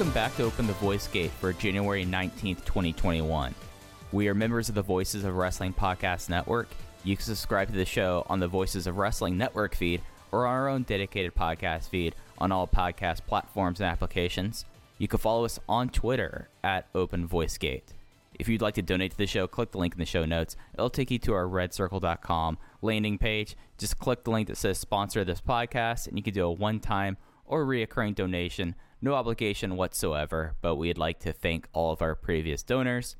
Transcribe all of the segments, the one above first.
Welcome back to Open the Voice Gate for January 19th, 2021. We are members of the Voices of Wrestling Podcast Network. You can subscribe to the show on the Voices of Wrestling Network feed or on our own dedicated podcast feed on all podcast platforms and applications. You can follow us on Twitter at Open Voice Gate. If you'd like to donate to the show, click the link in the show notes. It'll take you to our redcircle.com landing page. Just click the link that says sponsor this podcast, and you can do a one time or reoccurring donation. No obligation whatsoever, but we'd like to thank all of our previous donors.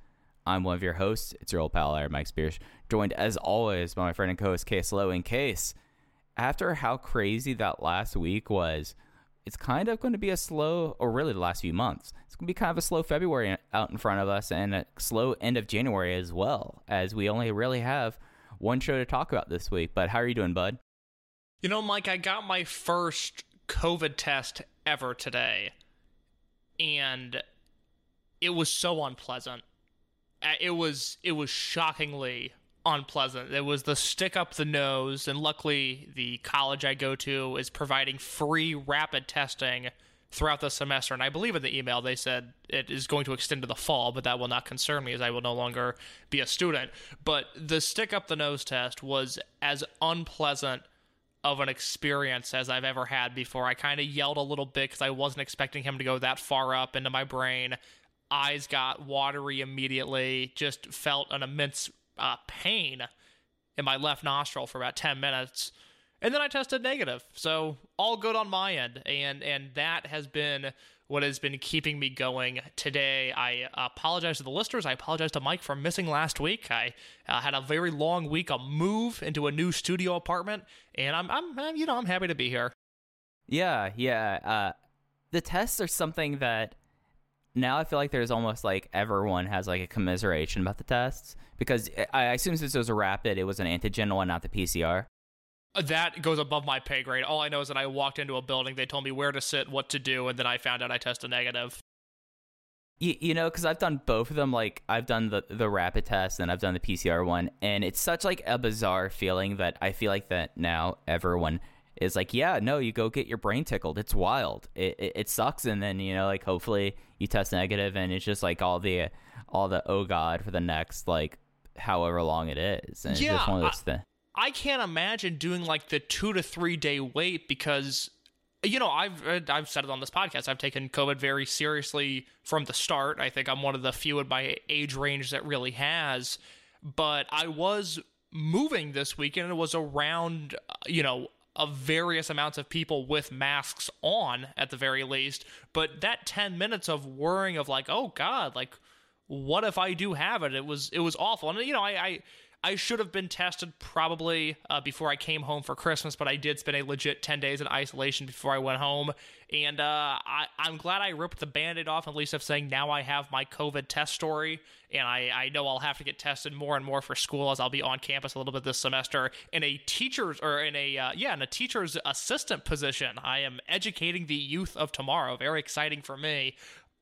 I'm one of your hosts. It's your old pal, Larry Mike Spears, joined as always by my friend and co host, Case Low. In case, after how crazy that last week was, it's kind of going to be a slow, or really the last few months, it's going to be kind of a slow February out in front of us and a slow end of January as well, as we only really have one show to talk about this week. But how are you doing, bud? You know, Mike, I got my first COVID test ever today, and it was so unpleasant. Uh, It was it was shockingly unpleasant. It was the stick up the nose, and luckily the college I go to is providing free rapid testing throughout the semester. And I believe in the email they said it is going to extend to the fall, but that will not concern me as I will no longer be a student. But the stick up the nose test was as unpleasant of an experience as I've ever had before. I kind of yelled a little bit because I wasn't expecting him to go that far up into my brain. Eyes got watery immediately, just felt an immense uh, pain in my left nostril for about 10 minutes. And then I tested negative. So all good on my end. And and that has been what has been keeping me going today. I apologize to the listeners. I apologize to Mike for missing last week. I uh, had a very long week, a move into a new studio apartment, and I'm, I'm, you know, I'm happy to be here. Yeah, yeah. Uh, the tests are something that now I feel like there's almost like everyone has like a commiseration about the tests because I assume since it was a rapid, it was an antigen one, not the PCR. That goes above my pay grade. All I know is that I walked into a building, they told me where to sit, what to do, and then I found out I tested negative. You, you know, because I've done both of them. Like I've done the the rapid test and I've done the PCR one, and it's such like a bizarre feeling that I feel like that now everyone is like, yeah, no, you go get your brain tickled. It's wild. It it, it sucks, and then you know, like hopefully you test negative, and it's just like all the all the oh god for the next like however long it is, and it's Yeah, just one of I- those things. I can't imagine doing like the two to three day wait because, you know, I've uh, I've said it on this podcast. I've taken COVID very seriously from the start. I think I'm one of the few in my age range that really has. But I was moving this weekend it was around, uh, you know, of various amounts of people with masks on at the very least. But that 10 minutes of worrying of like, oh God, like what if I do have it? It was it was awful. And you know, I I, I should have been tested probably uh, before I came home for Christmas, but I did spend a legit 10 days in isolation before I went home. And uh, I, am glad I ripped the band aid off, at least of saying now I have my COVID test story. And I, I know I'll have to get tested more and more for school as I'll be on campus a little bit this semester in a teacher's or in a, uh, yeah, in a teacher's assistant position. I am educating the youth of tomorrow. Very exciting for me.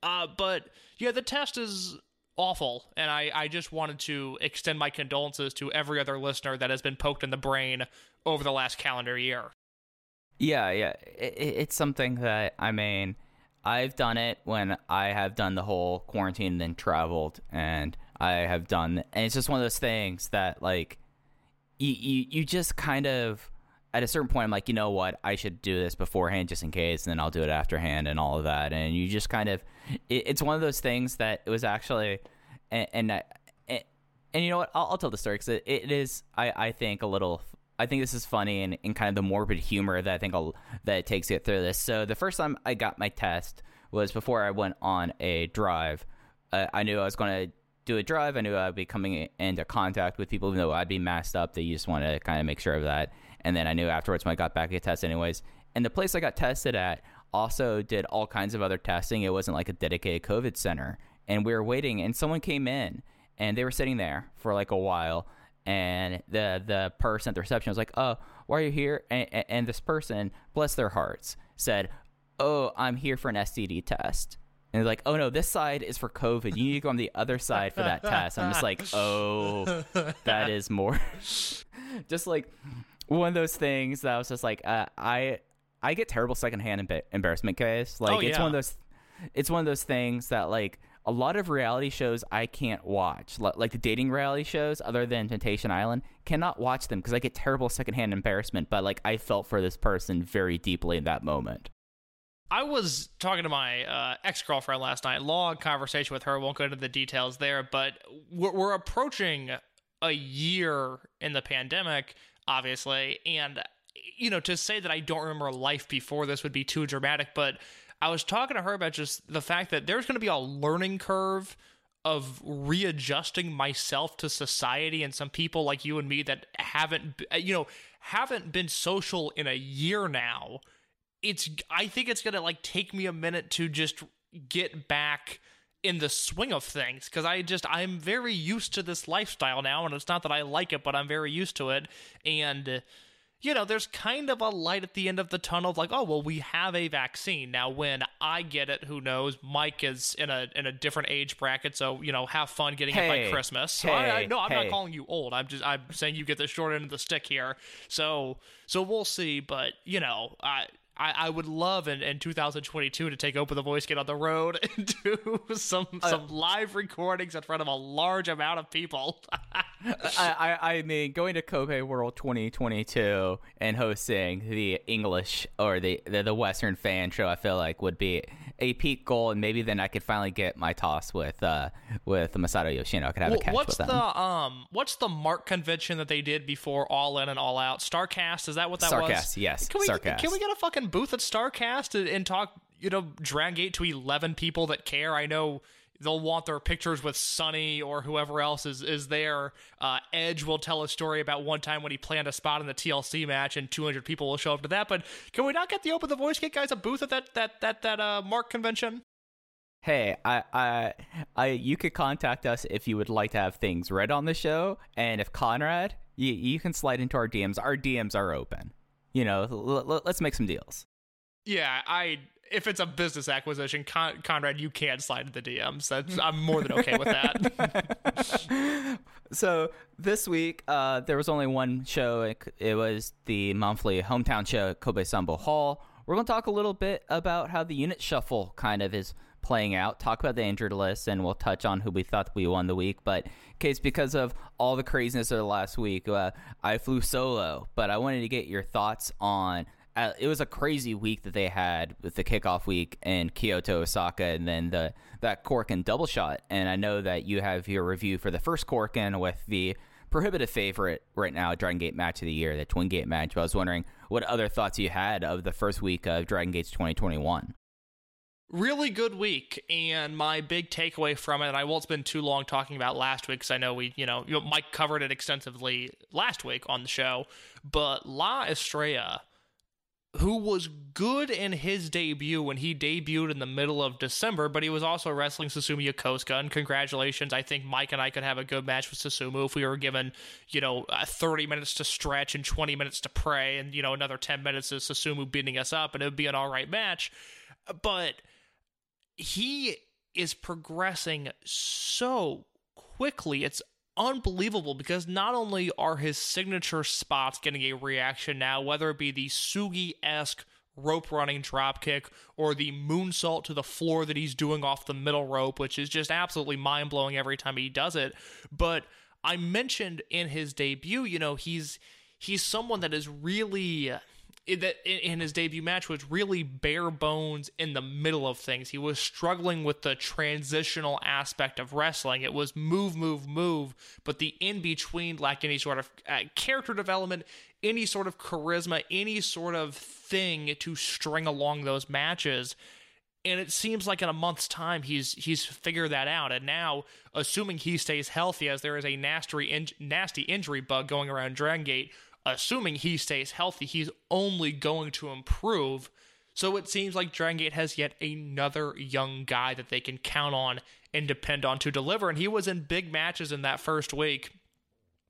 Uh, but yeah, the test is awful. And I, I just wanted to extend my condolences to every other listener that has been poked in the brain over the last calendar year. Yeah, yeah. It, it's something that, I mean, I've done it when I have done the whole quarantine and then traveled. And I have done, and it's just one of those things that, like, you, you, you just kind of at a certain point, I'm like, you know what? I should do this beforehand just in case, and then I'll do it afterhand and all of that. And you just kind of, it, it's one of those things that it was actually, and, and, and, and you know what? I'll, I'll tell the story because it, it is, I, I think, a little, I think this is funny and, and kind of the morbid humor that I think I'll, that it takes it through this. So the first time I got my test was before I went on a drive. Uh, I knew I was going to do a drive. I knew I'd be coming into contact with people, even though I'd be masked up. That you just want to kind of make sure of that. And then I knew afterwards when I got back, I get tested anyways. And the place I got tested at also did all kinds of other testing. It wasn't like a dedicated COVID center. And we were waiting, and someone came in, and they were sitting there for like a while. And the the person at the reception was like, "Oh, why are you here?" And, and this person, bless their hearts, said, "Oh, I'm here for an STD test." And they're like, oh no, this side is for COVID. You need to go on the other side for that test. I'm just like, oh, that is more. just like one of those things that I was just like, uh, I I get terrible secondhand emb- embarrassment, guys. Like oh, it's one of those, it's one of those things that like a lot of reality shows I can't watch, like the dating reality shows, other than Temptation Island, cannot watch them because I get terrible secondhand embarrassment. But like I felt for this person very deeply in that moment. I was talking to my uh, ex girlfriend last night. Long conversation with her. Won't go into the details there, but we're, we're approaching a year in the pandemic, obviously, and you know to say that I don't remember life before this would be too dramatic. But I was talking to her about just the fact that there's going to be a learning curve of readjusting myself to society and some people like you and me that haven't uh, you know haven't been social in a year now it's I think it's gonna like take me a minute to just get back in the swing of things because I just I'm very used to this lifestyle now, and it's not that I like it, but I'm very used to it, and. You know, there's kind of a light at the end of the tunnel of like, oh well, we have a vaccine now. When I get it, who knows? Mike is in a in a different age bracket, so you know, have fun getting it by Christmas. hey, I, I, no, I'm hey. not calling you old. I'm just I'm saying you get the short end of the stick here. So so we'll see. But you know, I I, I would love in, in 2022 to take Open the Voice Gate on the road and do some Uh, some live recordings in front of a large amount of people. I, I, I mean, going to Kobe World 2022 and hosting the English or the, the the Western fan show, I feel like would be a peak goal, and maybe then I could finally get my toss with uh with Masato Yoshino. I could have a Wh- catch what's with them. the um what's the Mark convention that they did before All In and All Out? Starcast is that what that was? Starcast, yes, Can we Starcast. can we get a fucking booth at Starcast and, and talk you know Dragon Gate to 11 people that care? I know. They'll want their pictures with Sonny or whoever else is, is there. Uh, Edge will tell a story about one time when he planned a spot in the TLC match and 200 people will show up to that. But can we not get the Open the Voice Gate guys a booth at that that that that uh, Mark convention? Hey, I, I, I, you could contact us if you would like to have things read on the show, and if Conrad, you, you can slide into our DMs. Our DMs are open. You know, l- l- let's make some deals. Yeah, I if it's a business acquisition, Con- Conrad, you can slide the DMs. That's I'm more than okay with that. So this week, uh, there was only one show. It, it was the monthly hometown show at Kobe Sanbo Hall. We're going to talk a little bit about how the unit shuffle kind of is playing out. Talk about the injured list, and we'll touch on who we thought we won the week. But case because of all the craziness of the last week, uh, I flew solo. But I wanted to get your thoughts on. Uh, it was a crazy week that they had with the kickoff week in Kyoto, Osaka, and then the that Korakuen double shot. And I know that you have your review for the first Korakuen with the prohibitive favorite right now, Dragon Gate match of the year, the Twin Gate match. But I was wondering what other thoughts you had of the first week of Dragon Gates 2021. really good week and my big takeaway from it and i won't spend too long talking about last week because i know we you know mike covered it extensively last week on the show but la estrella who was good in his debut when he debuted in the middle of December, but he was also wrestling Susumu Yokosuka. And congratulations, I think Mike and I could have a good match with Susumu if we were given, you know, uh, 30 minutes to stretch and 20 minutes to pray, and you know another 10 minutes of Susumu beating us up, and it would be an all right match. But he is progressing so quickly. It's unbelievable because not only are his signature spots getting a reaction now, whether it be the Sugi esque rope running dropkick or the moonsault to the floor that he's doing off the middle rope, which is just absolutely mind blowing every time he does it. But I mentioned in his debut, you know, he's he's someone that is really that in his debut match was really bare bones in the middle of things. He was struggling with the transitional aspect of wrestling. It was move, move, move, but the in between lacked any sort of uh, character development, any sort of charisma, any sort of thing to string along those matches. And it seems like in a month's time he's he's figured that out. And now, assuming he stays healthy, as there is a nasty in- nasty injury bug going around Dragon Gate assuming he stays healthy, he's only going to improve. So it seems like Dragon Gate has yet another young guy that they can count on and depend on to deliver. And he was in big matches in that first week.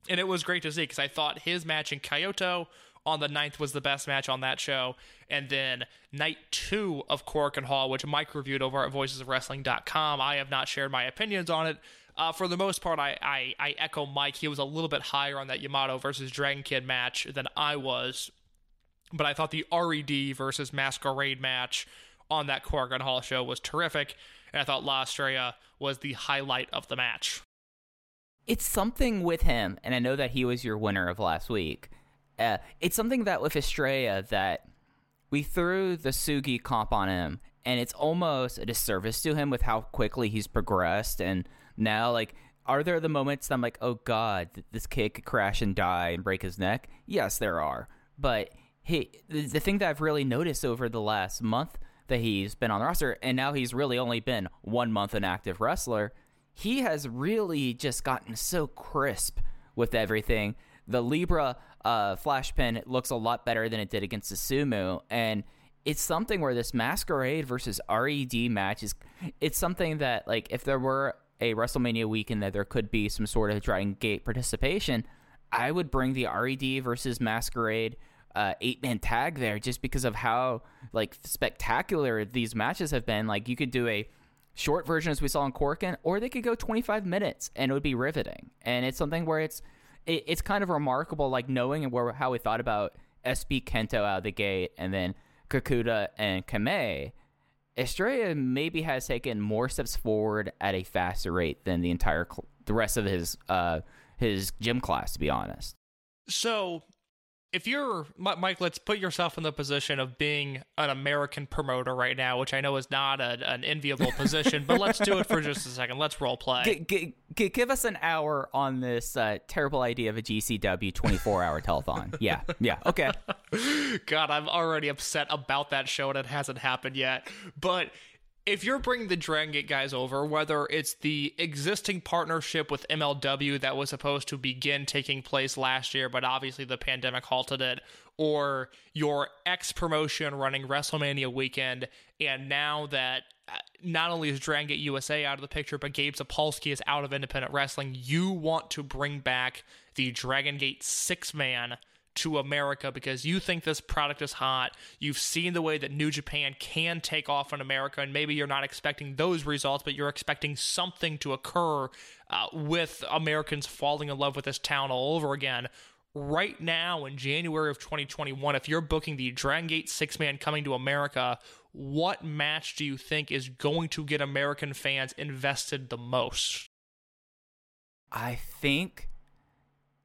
And it was great to see because I thought his match in Kyoto on the 9th was the best match on that show. And then night two of Korakuen Hall, which Mike reviewed over at voicesofwrestling.com. I have not shared my opinions on it, uh, for the most part, I, I, I echo Mike. He was a little bit higher on that Yamato versus Dragon Kid match than I was. But I thought the RED versus Masquerade match on that Korakuen Hall show was terrific. And I thought La Estrella was the highlight of the match. It's something with him, and I know that he was your winner of last week. Uh, it's something that with Estrella that we threw the Sugi comp on him, and it's almost a disservice to him with how quickly he's progressed and now like are there the moments that I'm like, oh god, this kid could crash and die and break his neck? Yes, there are. But he, the thing that I've really noticed over the last month that he's been on the roster, and now he's really only been one month an active wrestler, he has really just gotten so crisp with everything. The Libra uh, flash pin looks a lot better than it did against the Sumo, and it's something where this Masquerade versus RED match is. It's something that like if there were a WrestleMania weekend that there could be some sort of Dragon Gate participation, I would bring the RED versus Masquerade uh, eight man tag there just because of how like spectacular these matches have been. Like you could do a short version as we saw in Korakuen, or they could go 25 minutes and it would be riveting. And it's something where it's it, it's kind of remarkable, like knowing where how we thought about SB Kento out of the gate, and then Kakuta and Kamei Estrella maybe has taken more steps forward at a faster rate than the entire cl- the rest of his uh his gym class to be honest. So if you're Mike, let's put yourself in the position of being an American promoter right now, which I know is not a, an enviable position, but let's do it for just a second. Let's role play. G- g- give us an hour on this uh, terrible idea of a GCW 24 hour telethon. Yeah, yeah, okay. God, I'm already upset about that show and it hasn't happened yet. But if you're bringing the Dragon Gate guys over, whether it's the existing partnership with MLW that was supposed to begin taking place last year, but obviously the pandemic halted it, or your X promotion running WrestleMania weekend, and now that uh, not only is Dragon Gate USA out of the picture, but Gabe Sapolsky is out of independent wrestling, you want to bring back the Dragon Gate six man to America because you think this product is hot. You've seen the way that New Japan can take off in America, and maybe you're not expecting those results, but you're expecting something to occur uh, with Americans falling in love with this town all over again. Right now, in January of 2021, if you're booking the Dragon Gate six man coming to America, what match do you think is going to get American fans invested the most? I think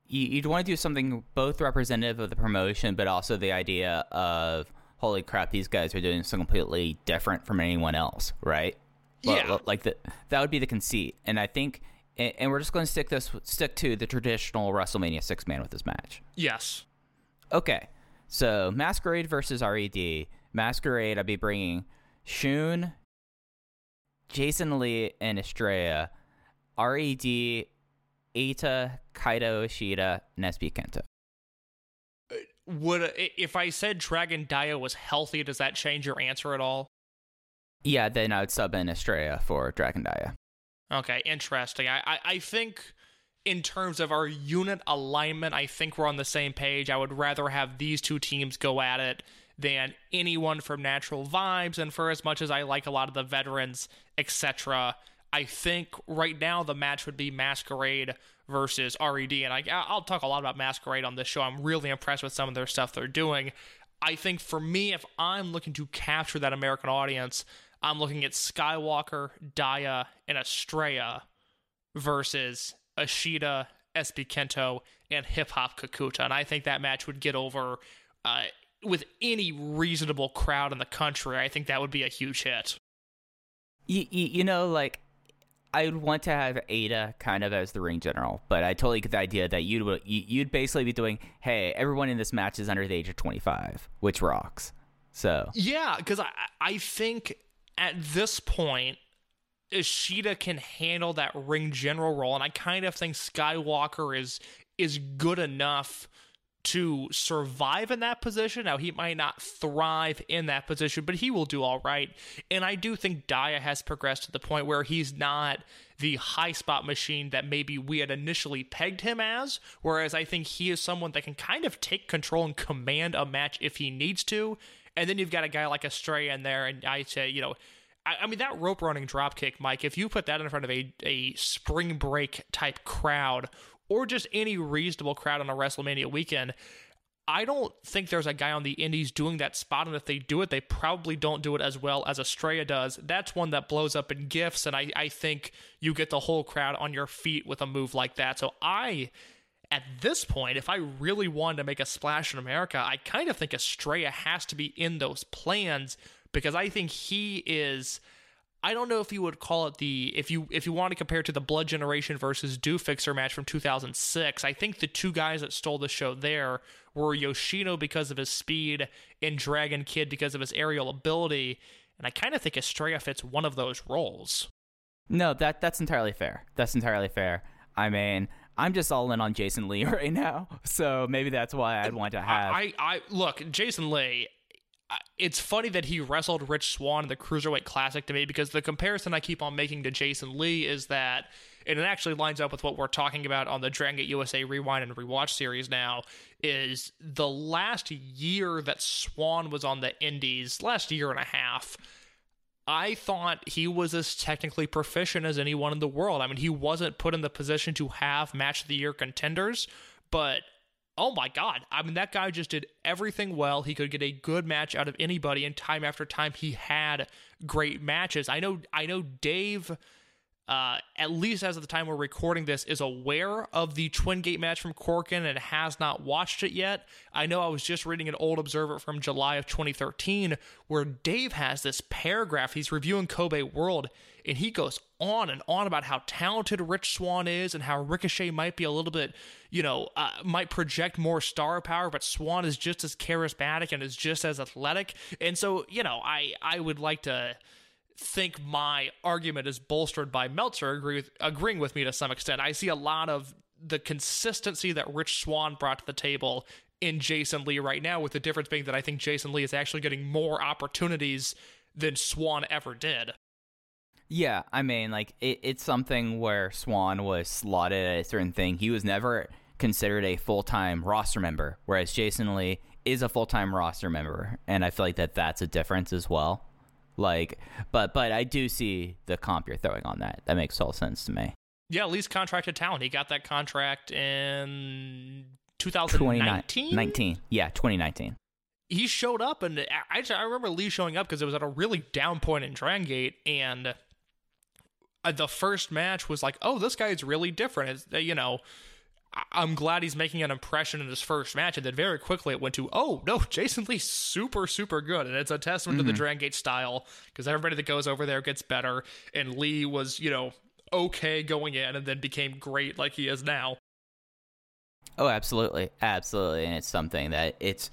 you, would want to do something both representative of the promotion, but also the idea of holy crap, these guys are doing something completely different from anyone else, right? Yeah, like the, that would be the conceit, and I think, and we're just going to stick this stick to the traditional WrestleMania six man with this match. Yes. Okay, so Masquerade versus Red. Masquerade, I'd be bringing Shun, Jason Lee and Estrella, Red, Eita, Kaito Ishida, and SB Kento. Would uh, if I said Dragon Dia was healthy, does that change your answer at all? Yeah, then I would sub in Estrella for Dragon Dia. Okay, interesting. I, I, I think in terms of our unit alignment, I think we're on the same page. I would rather have these two teams go at it than anyone from Natural Vibes. And for as much as I like a lot of the veterans, etc., I think right now the match would be Masquerade versus RED. And I, I'll talk a lot about Masquerade on this show. I'm really impressed with some of their stuff they're doing. I think for me, if I'm looking to capture that American audience, I'm looking at Skywalker, Dia, and Estrella versus Ishida, SB Kento, and Hip Hop Kakuta. And I think that match would get over uh, with any reasonable crowd in the country. I think that would be a huge hit. You, you, you know, like, I would want to have Eita kind of as the ring general, but I totally get the idea that you'd you'd basically be doing, hey, everyone in this match is under the age of 25, which rocks. So yeah, because I I think at this point Ishida can handle that ring general role, and I kind of think Skywalker is is good enough to survive in that position. Now he might not thrive in that position, but he will do all right. And I do think Dia has progressed to the point where he's not the high spot machine that maybe we had initially pegged him as. Whereas I think he is someone that can kind of take control and command a match if he needs to. And then you've got a guy like Estrella in there, and I say, you know, I, I mean, that rope running drop kick, Mike, if you put that in front of a, a spring break type crowd or just any reasonable crowd on a WrestleMania weekend, I don't think there's a guy on the indies doing that spot, and if they do it, they probably don't do it as well as Estrella does. That's one that blows up in gifts, and I, I think you get the whole crowd on your feet with a move like that. So I, at this point, if I really wanted to make a splash in America, I kind of think Estrella has to be in those plans because I think he is. I don't know if you would call it the if you if you want to compare it to the Blood Generation versus Do Fixer match from 2006. I think the two guys that stole the show there were Yoshino because of his speed and Dragon Kid because of his aerial ability, and I kind of think Estrella fits one of those roles. No, that that's entirely fair. That's entirely fair. I mean, I'm just all in on Jason Lee right now, so maybe that's why I'd want to have. I, I, I look Jason Lee it's funny that he wrestled Rich Swann in the Cruiserweight Classic to me because the comparison I keep on making to Jason Lee is that, and it actually lines up with what we're talking about on the Dragon Gate USA Rewind and Rewatch series now, is the last year that Swann was on the Indies, last year and a half, I thought he was as technically proficient as anyone in the world. I mean, he wasn't put in the position to have match of the year contenders, but oh my god. I mean that guy just did everything well. He could get a good match out of anybody and time after time he had great matches. I know i know dave uh, at least as of the time we're recording this, is aware of the Twin Gate match from Korakuen and has not watched it yet. I know I was just reading an old Observer from July of 2013 where Dave has this paragraph. He's reviewing Kobe World and he goes on and on about how talented Rich Swann is and how Ricochet might be a little bit, you know, uh, might project more star power, but Swann is just as charismatic and is just as athletic. And so, you know, I I would like to think my argument is bolstered by Meltzer agree with, agreeing with me to some extent. I see a lot of the consistency that Rich Swann brought to the table in Jason Lee right now, with the difference being that I think Jason Lee is actually getting more opportunities than Swann ever did. Yeah, I mean, like it, it's something where Swann was slotted at a certain thing. He was never considered a full time roster member, whereas Jason Lee is a full time roster member, and I feel like that that's a difference as well. Like, but but I do see the comp you're throwing on that. That makes all sense to me. Yeah, least contracted talent. He got that contract in 2019. 19. Yeah, 2019. He showed up, and I, I remember Lee showing up because it was at a really down point in Dragon Gate, and uh, the first match was like, oh, this guy is really different. It's, uh, you know, I'm glad he's making an impression in his first match, and then very quickly it went to, oh no, Jason Lee's super super good, and it's a testament mm-hmm. to the mm-hmm. Dragon Gate style because everybody that goes over there gets better, and Lee was you know okay going in, and then became great like he is now. Oh, absolutely, absolutely, and it's something that it's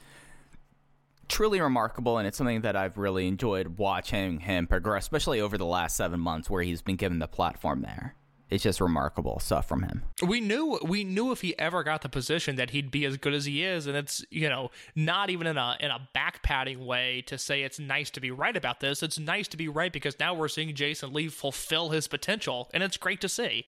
truly remarkable, and it's something that I've really enjoyed watching him progress, especially over the last seven months where he's been given the platform there. It's just remarkable stuff from him. We knew we knew if he ever got the position that he'd be as good as he is, and it's you know not even in a in a back way to say it's nice to be right about this. It's nice to be right because now we're seeing Jason Lee fulfill his potential, and it's great to see.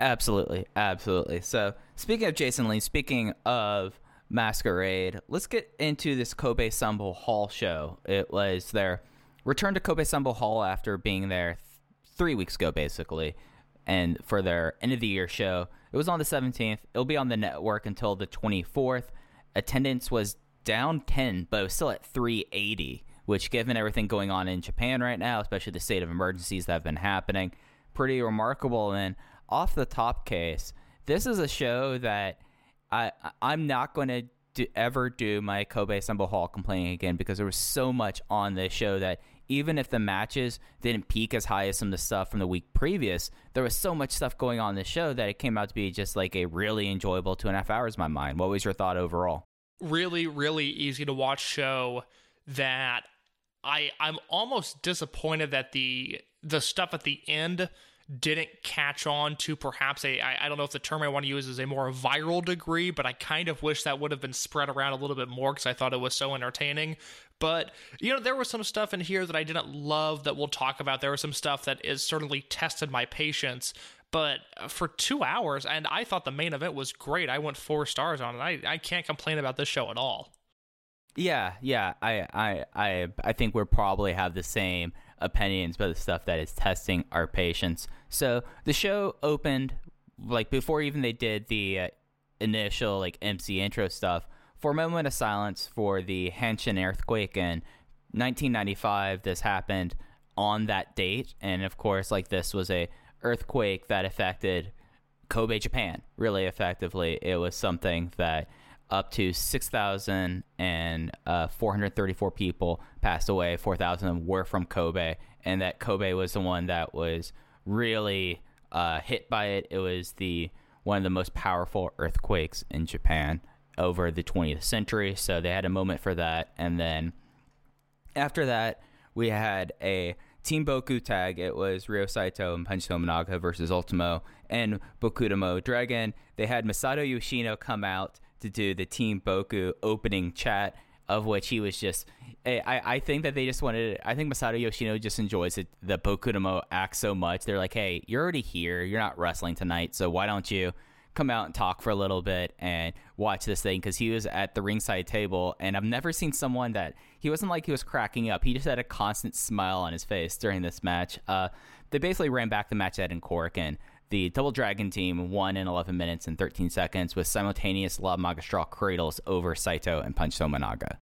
Absolutely, absolutely. So, speaking of Jason Lee, speaking of Masquerade, let's get into this Kobe Sanbo Hall show. It was their return to Kobe Sanbo Hall after being there th- three weeks ago, basically, and for their end of the year show. It was on the 17th. It'll be on the network until the 24th. Attendance was down 10, but it was still at 380, which, given everything going on in Japan right now, especially the state of emergencies that have been happening, pretty remarkable. And off the top case, this is a show that I I'm not going to do, ever do my Kobe Sanbo Hall complaining again because there was so much on this show that even if the matches didn't peak as high as some of the stuff from the week previous, there was so much stuff going on in this show that it came out to be just like a really enjoyable two and a half hours in my mind. What was your thought overall? Really, really easy to watch show that I I'm almost disappointed that the the stuff at the end didn't catch on to perhaps a I, I don't know if the term I want to use is a more viral degree, but I kind of wish that would have been spread around a little bit more because I thought it was so entertaining. But you know, there was some stuff in here that I didn't love that we'll talk about. There was some stuff that is certainly tested my patience. But uh, for two hours, and I thought the main event was great. I went four stars on it. I, I can't complain about this show at all. Yeah, yeah. I I I I think we'll probably have the same opinions about the stuff that is testing our patience. So the show opened like before even they did the uh, initial like MC intro stuff for a moment of silence for the Hanshin earthquake in 1995. This happened on that date, and of course, like this was a earthquake that affected Kobe, Japan, really effectively. It was something that up to 6,434 uh, people passed away. 4,000 of them were from Kobe, and that Kobe was the one that was really uh, hit by it. It was the one of the most powerful earthquakes in Japan over the 20th century. So they had a moment for that, and then after that, we had a Team Boku tag. It was Ryo Saito and Punch Tominaga versus Ultimo and Bokutomo Dragon. They had Masato Yoshino come out to do the Team Boku opening chat, of which he was just. I, I think that they just wanted. I think Masato Yoshino just enjoys it, the Bokutomo act so much. They're like, hey, you're already here. You're not wrestling tonight, so why don't you come out and talk for a little bit and watch this thing? Because he was at the ringside table, and I've never seen someone that he wasn't like he was cracking up. He just had a constant smile on his face during this match. Uh, they basically ran back the match at in Cork, and the Double Dragon team won in 11 minutes and 13 seconds with simultaneous La Magistral cradles over Saito and Punch Tominaga.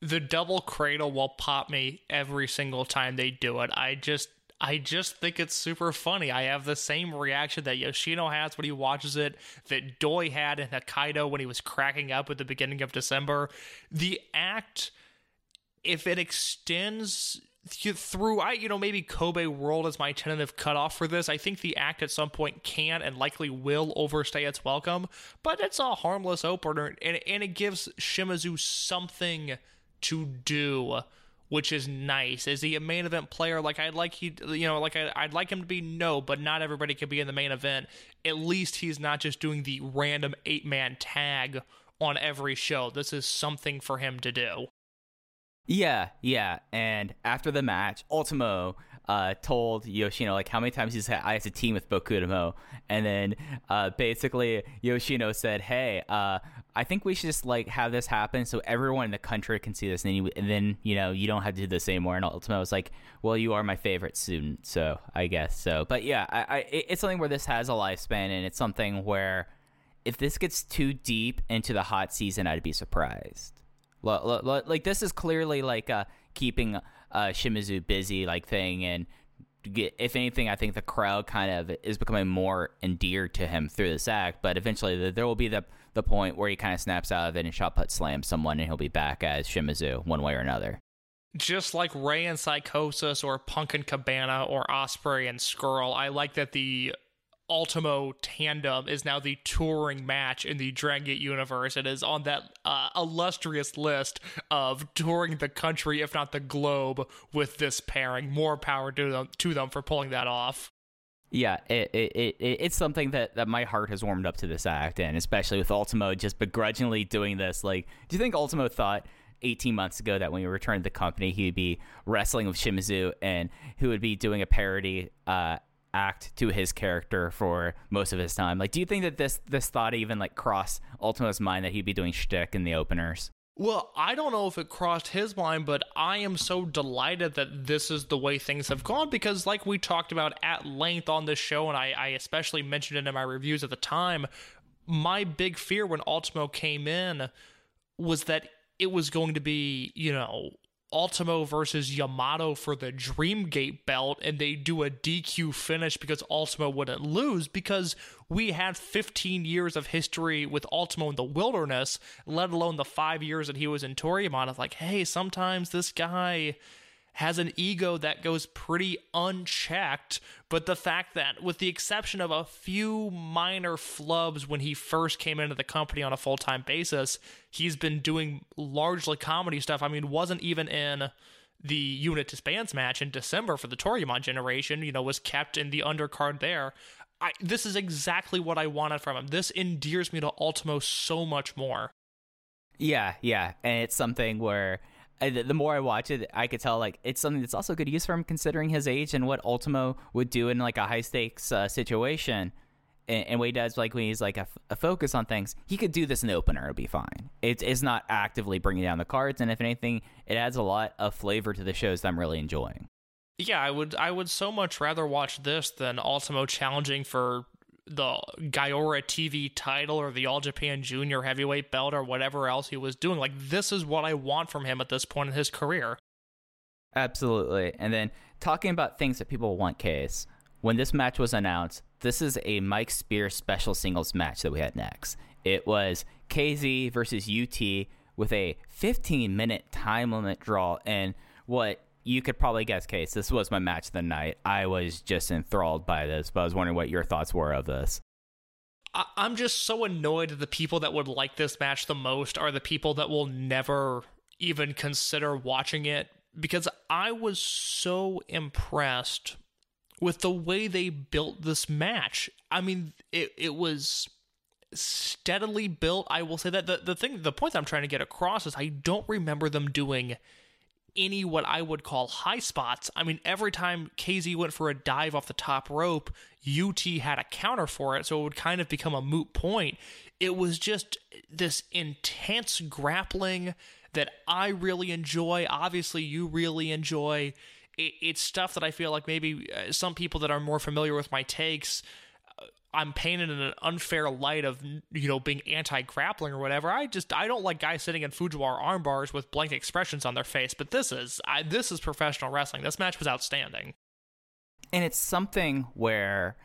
The double cradle will pop me every single time they do it. I just I just think it's super funny. I have the same reaction that Yoshino has when he watches it, that Doi had in Hokkaido when he was cracking up at the beginning of December. The act, if it extends through I you know maybe Kobe World is my tentative cutoff for this. I think the act at some point can and likely will overstay its welcome, but it's a harmless opener and and it gives Shimizu something to do, which is nice. Is he a main event player? Like I'd like he you know like I, I'd like him to be no, but not everybody can be in the main event. At least he's not just doing the random eight man tag on every show. This is something for him to do. Yeah, yeah. And after the match, Ultimo uh, told Yoshino like how many times he's had I have to team with Bokutomo, and then uh, basically Yoshino said, "Hey, uh, I think we should just like have this happen so everyone in the country can see this, and then, you, and then you know you don't have to do this anymore." And Ultimo was like, "Well, you are my favorite student, so I guess so." But yeah, I, I it's something where this has a lifespan, and it's something where if this gets too deep into the hot season, I'd be surprised. Like this is clearly like a keeping uh, Shimizu busy like thing, and if anything, I think the crowd kind of is becoming more endeared to him through this act. But eventually, there will be the the point where he kind of snaps out of it and shot put slams someone, and he'll be back as Shimizu one way or another. Just like Rey and Psychosis, or Punk and Cabana, or Ospreay and Scurll, I like that the Ultimo tandem is now the touring match in the Dragon Gate universe. It is on that uh, illustrious list of touring the country, if not the globe, with this pairing. More power to them, to them for pulling that off. Yeah, it, it, it, it's something that, that my heart has warmed up to this act, and especially with Ultimo just begrudgingly doing this. Like, do you think Ultimo thought 18 months ago that when he returned to the company, he would be wrestling with Shimizu and who would be doing a parody uh, act to his character for most of his time. Like, do you think that this this thought even like crossed Ultimo's mind that he'd be doing shtick in the openers? Well, I don't know if it crossed his mind, but I am so delighted that this is the way things have gone because, like we talked about at length on this show, and I, I especially mentioned it in my reviews at the time, my big fear when Ultimo came in was that it was going to be, you know, Ultimo versus Yamato for the Dreamgate belt and they do a DQ finish because Ultimo wouldn't lose because we had 15 years of history with Ultimo in the wilderness, let alone the five years that he was in Toryumon of like, hey, sometimes this guy has an ego that goes pretty unchecked. But the fact that, with the exception of a few minor flubs when he first came into the company on a full time basis, he's been doing largely comedy stuff. I mean, wasn't even in the unit disbands match in December for the Toryumon generation, you know, was kept in the undercard there. I, this is exactly what I wanted from him. This endears me to Ultimo so much more. Yeah, yeah. And it's something where the more I watch it, I could tell like it's something that's also good use for him considering his age and what Ultimo would do in like a high stakes uh, situation. And, and, what he does, like when he's like a, focus on things, he could do this in the opener; it'd be fine. It, it's not actively bringing down the cards, and if anything, it adds a lot of flavor to the shows that I'm really enjoying. Yeah, I would I would so much rather watch this than Ultimo challenging for the Gaora TV title or the All Japan Junior Heavyweight belt or whatever else he was doing. Like this is what I want from him at this point in his career. Absolutely. And then talking about things that people want, case when this match was announced, this is a Mike Spear special singles match that we had next. It was KZ versus UT with a 15 minute time limit draw and what you could probably guess, Case. This was my match of the night. I was just enthralled by this, but I was wondering what your thoughts were of this. I'm just so annoyed that the people that would like this match the most are the people that will never even consider watching it because I was so impressed with the way they built this match. I mean, it it was steadily built. I will say that the the thing the point I'm trying to get across is I don't remember them doing any what I would call high spots. I mean, every time KZ went for a dive off the top rope, UT had a counter for it, so it would kind of become a moot point. It was just this intense grappling that I really enjoy. Obviously, you really enjoy. It's stuff that I feel like maybe uh, some people that are more familiar with my takes I'm painted in an unfair light of you know being anti-grappling or whatever. I just I don't like guys sitting in Fujiwara arm bars with blank expressions on their face. But this is I, this is professional wrestling. This match was outstanding, and it's something where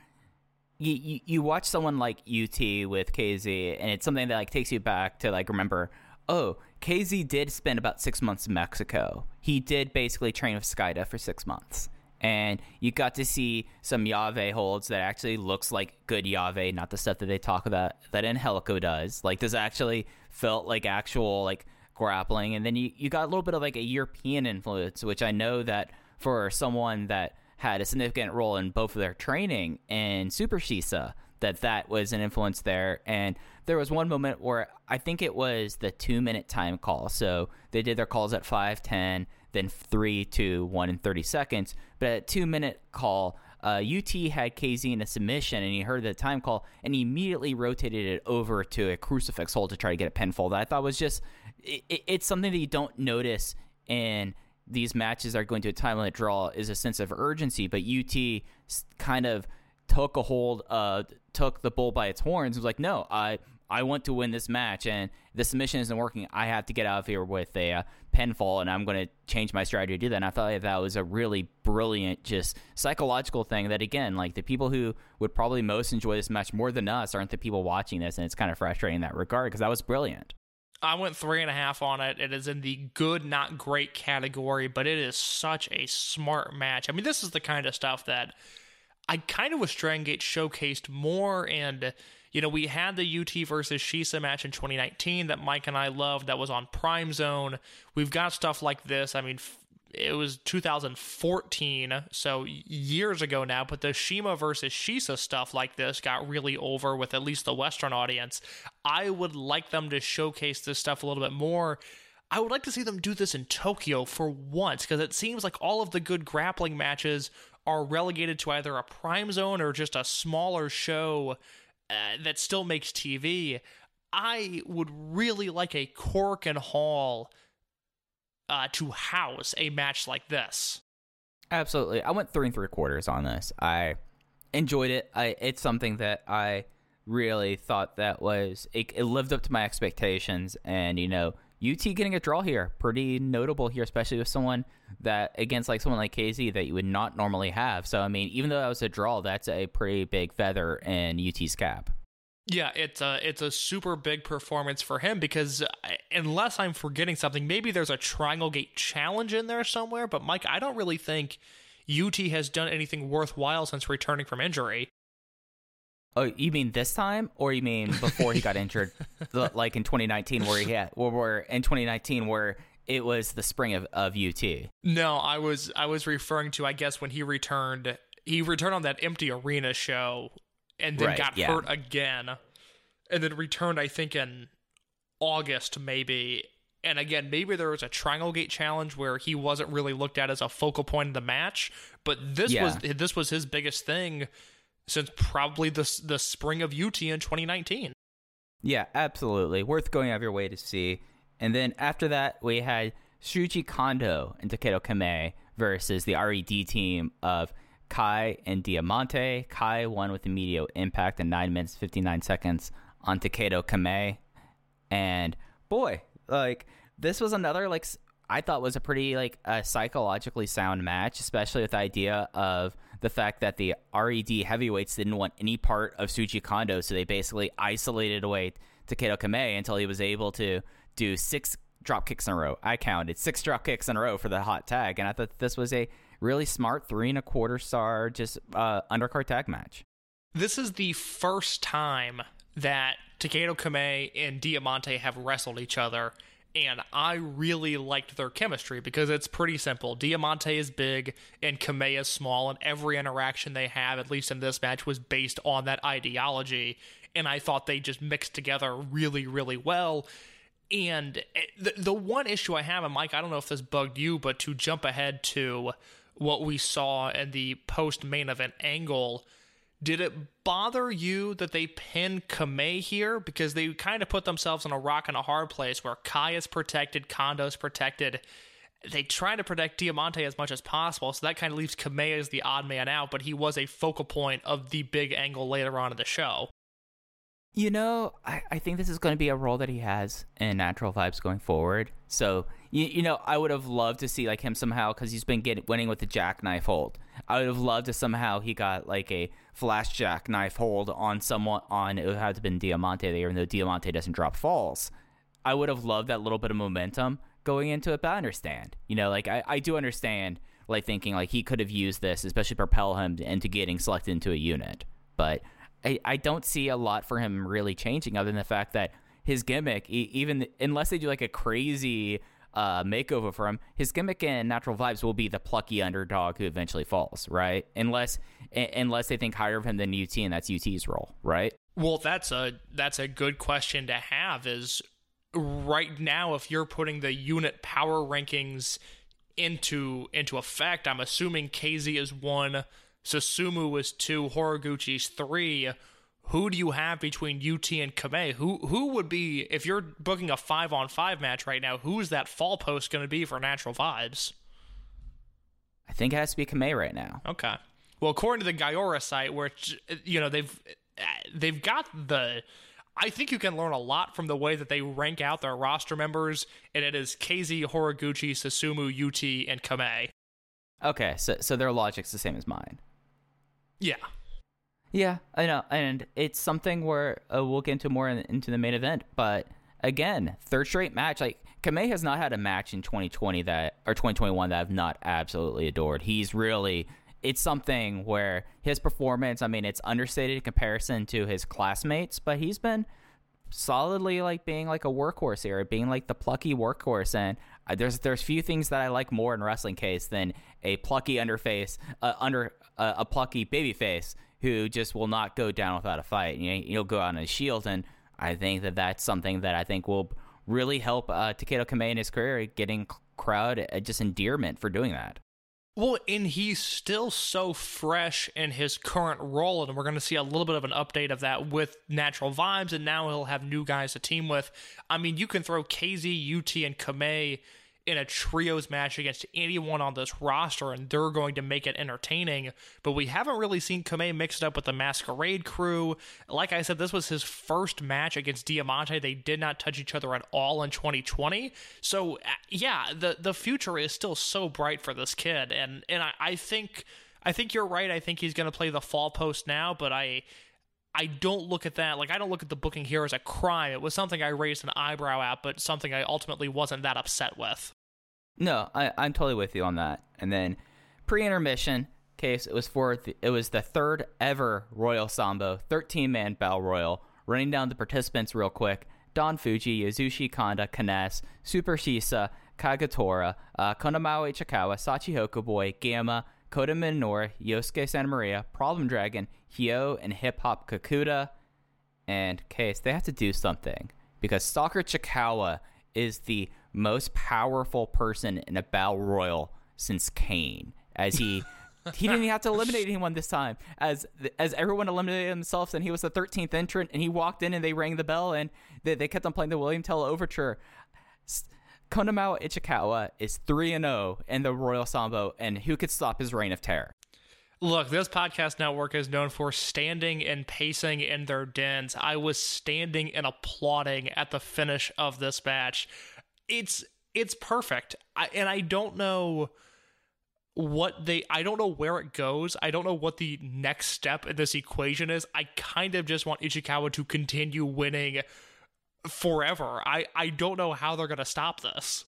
you, you you watch someone like UT with KZ, and it's something that like takes you back to like remember. Oh, KZ did spend about six months in Mexico. He did basically train with Skayde for six months and you got to see some llave holds that actually looks like good llave, not the stuff that they talk about that Angelico does. Like this actually felt like actual like grappling, and then you you got a little bit of like a European influence, which I know that for someone that had a significant role in both of their training and Super Shisa, that that was an influence there. And there was one moment where I think it was the two minute time call. So they did their calls at five ten then three, two, one, and 30 seconds. But at two minute call, uh, UT had KZ in a submission and he heard the time call and he immediately rotated it over to a crucifix hold to try to get a pinfall. That I thought was just, it, it's something that you don't notice in these matches are going to a time limit draw is a sense of urgency, but UT kind of took a hold, uh, took the bull by its horns and was like, no, I, I want to win this match, and the submission isn't working. I have to get out of here with a uh, pinfall, and I'm going to change my strategy to do that. And I thought that was a really brilliant, just psychological thing. That again, like the people who would probably most enjoy this match more than us aren't the people watching this, and it's kind of frustrating in that regard because that was brilliant. I went three and a half on it. It is in the good, not great category, but it is such a smart match. I mean, this is the kind of stuff that I kind of wish Dragon showcased more. And, you know, we had the UT versus Shisa match in 2019 that Mike and I loved that was on Prime Zone. We've got stuff like this. I mean, it was 2014, so years ago now, but the CIMA versus Shisa stuff like this got really over with at least the Western audience. I would like them to showcase this stuff a little bit more. I would like to see them do this in Tokyo for once, because it seems like all of the good grappling matches are relegated to either a prime zone or just a smaller show uh, that still makes TV. I would really like a Korakuen Hall uh, to house a match like this. Absolutely. I went three and three quarters on this. I enjoyed it. I it's something that I really thought that was it, it lived up to my expectations and you know UT getting a draw here pretty notable here especially with someone that against like someone like KZ that you would not normally have so I mean even though that was a draw that's a pretty big feather in UT's cap yeah, it's a it's a super big performance for him because uh, unless I'm forgetting something, maybe there's a Triangle Gate challenge in there somewhere. But Mike, I don't really think UT has done anything worthwhile since returning from injury. Oh, you mean this time, or you mean before he got injured, like in 2019, where he had, or where in 2019 where it was the spring of, of UT? No, I was I was referring to I guess when he returned. He returned on that empty arena show and then Right, got yeah. hurt again, and then returned. I think in August maybe. And again, maybe there was a Triangle Gate challenge where he wasn't really looked at as a focal point of the match, but this Yeah. was this was his biggest thing since probably the the spring of UT in 2019. Yeah, absolutely. Worth going out of your way to see. And then after that, we had Shuji Kondo and Takedo Kame versus the RED team of Kai and Diamante. Kai won with immediate impact in 9 minutes 59 seconds on Takedo Kame. And boy, like this was another like I thought was a pretty like a psychologically sound match, especially with the idea of the fact that the RED heavyweights didn't want any part of Shuji Kondo, so they basically isolated away Takedo Kame until he was able to do six drop kicks in a row. I counted six drop kicks in a row for the hot tag, and I thought this was a really smart three and a quarter star just uh, undercard tag match. This is the first time that Takedo Kame and Diamante have wrestled each other, and I really liked their chemistry because it's pretty simple. Diamante is big and Kame is small, and every interaction they have, at least in this match, was based on that ideology. And I thought they just mixed together really, really well. And eh, the, the one issue I have, and Mike, I don't know if this bugged you, but to jump ahead to what we saw in the post main event angle, did it bother you that they pinned Kame here? Because they kind of put themselves in a rock and a hard place where Kai is protected, Kondo's protected. They try to protect Diamante as much as possible, so that kind of leaves Kame as the odd man out, but he was a focal point of the big angle later on in the show. You know, I, I think this is going to be a role that he has in Natural Vibes going forward. So, you, you know, I would have loved to see like him somehow because he's been getting winning with the jackknife hold. I would have loved to somehow he got like a flash knife hold on someone on it would have been Diamante there, even though Diamante doesn't drop falls. I would have loved that little bit of momentum going into it, but I understand. You know, like I, I do understand like thinking like he could have used this, especially propel him into getting selected into a unit. But I, I don't see a lot for him really changing other than the fact that his gimmick, even unless they do like a crazy uh, makeover for him, his gimmick in Natural Vibes will be the plucky underdog who eventually falls, right? Unless a- unless they think higher of him than UT, and that's UT's role, right? Well, that's a that's a good question to have. Is right now if you're putting the unit power rankings into into effect, I'm assuming KZ is one, Susumu is two, Horiguchi's three. Who do you have between UT and Kame? Who who would be if you're booking a five on five match right now? Who's that fall post going to be for Natural Vibes? I think it has to be Kame right now. Okay. Well, according to the Gaora site, which you know they've they've got the I think you can learn a lot from the way that they rank out their roster members, and it is KZ, Horiguchi, Susumu, UT, and Kamei. Okay, so so their logic's the same as mine. Yeah. Yeah, I know, and it's something where uh, we'll get into more in, into the main event. But again, third straight match. Like Kamei has not had a match in 2020 that or 2021 that I've not absolutely adored. He's really it's something where his performance. I mean, it's understated in comparison to his classmates, but he's been solidly like being like a workhorse here, being like the plucky workhorse. And uh, there's there's few things that I like more in wrestling case than a plucky underface, uh, under uh, a plucky babyface who just will not go down without a fight. You know, he'll go out on a shield, and I think that that's something that I think will really help uh, Takedo Kamei in his career, getting crowd uh, just endearment for doing that. Well, and he's still so fresh in his current role, and we're going to see a little bit of an update of that with Natural Vibes, and now he'll have new guys to team with. I mean, you can throw KZ, UT, and Kamei in a trios match against anyone on this roster, and they're going to make it entertaining. But we haven't really seen Kamei mixed up with the Masquerade crew. Like I said, this was his first match against Diamante. They did not touch each other at all in 2020. So uh, yeah, the the future is still so bright for this kid, and and I, I think I think you're right. I think he's going to play the fall post now, but I. I don't look at that like I don't look at the booking here as a crime. It was something I raised an eyebrow at, but something I ultimately wasn't that upset with. No, I, I'm totally with you on that. And then pre-intermission case, it was for the, it was the third ever Royal Sanbo, 13 man battle royal. Running down the participants real quick: Don Fuji, Yasushi Kanda, K-ness, Super Shisa, Kagetora, uh, Konamawa Ichikawa, Sachi Boy, Gamma, Kota Minoura, Yosuke Santa Maria, Problem Dragon, Hyo, and Hip Hop Kakuta. And case, they have to do something because Stalker Ichikawa is the most powerful person in a battle royal since Kane, as he. he didn't have to eliminate anyone this time, as as everyone eliminated themselves, and he was the 13th entrant, and he walked in and they rang the bell, and they, they kept on playing the William Tell overture. Konamawa Ichikawa is 3 and 0 in the Royal Sanbo, and who could stop his reign of terror? Look, this podcast network is known for standing and pacing in their dens. I was standing and applauding at the finish of this match it's it's perfect. I, and I don't know what they I don't know where it goes. I don't know what the next step in this equation is. I kind of just want Ichikawa to continue winning forever. I I don't know how they're going to stop this.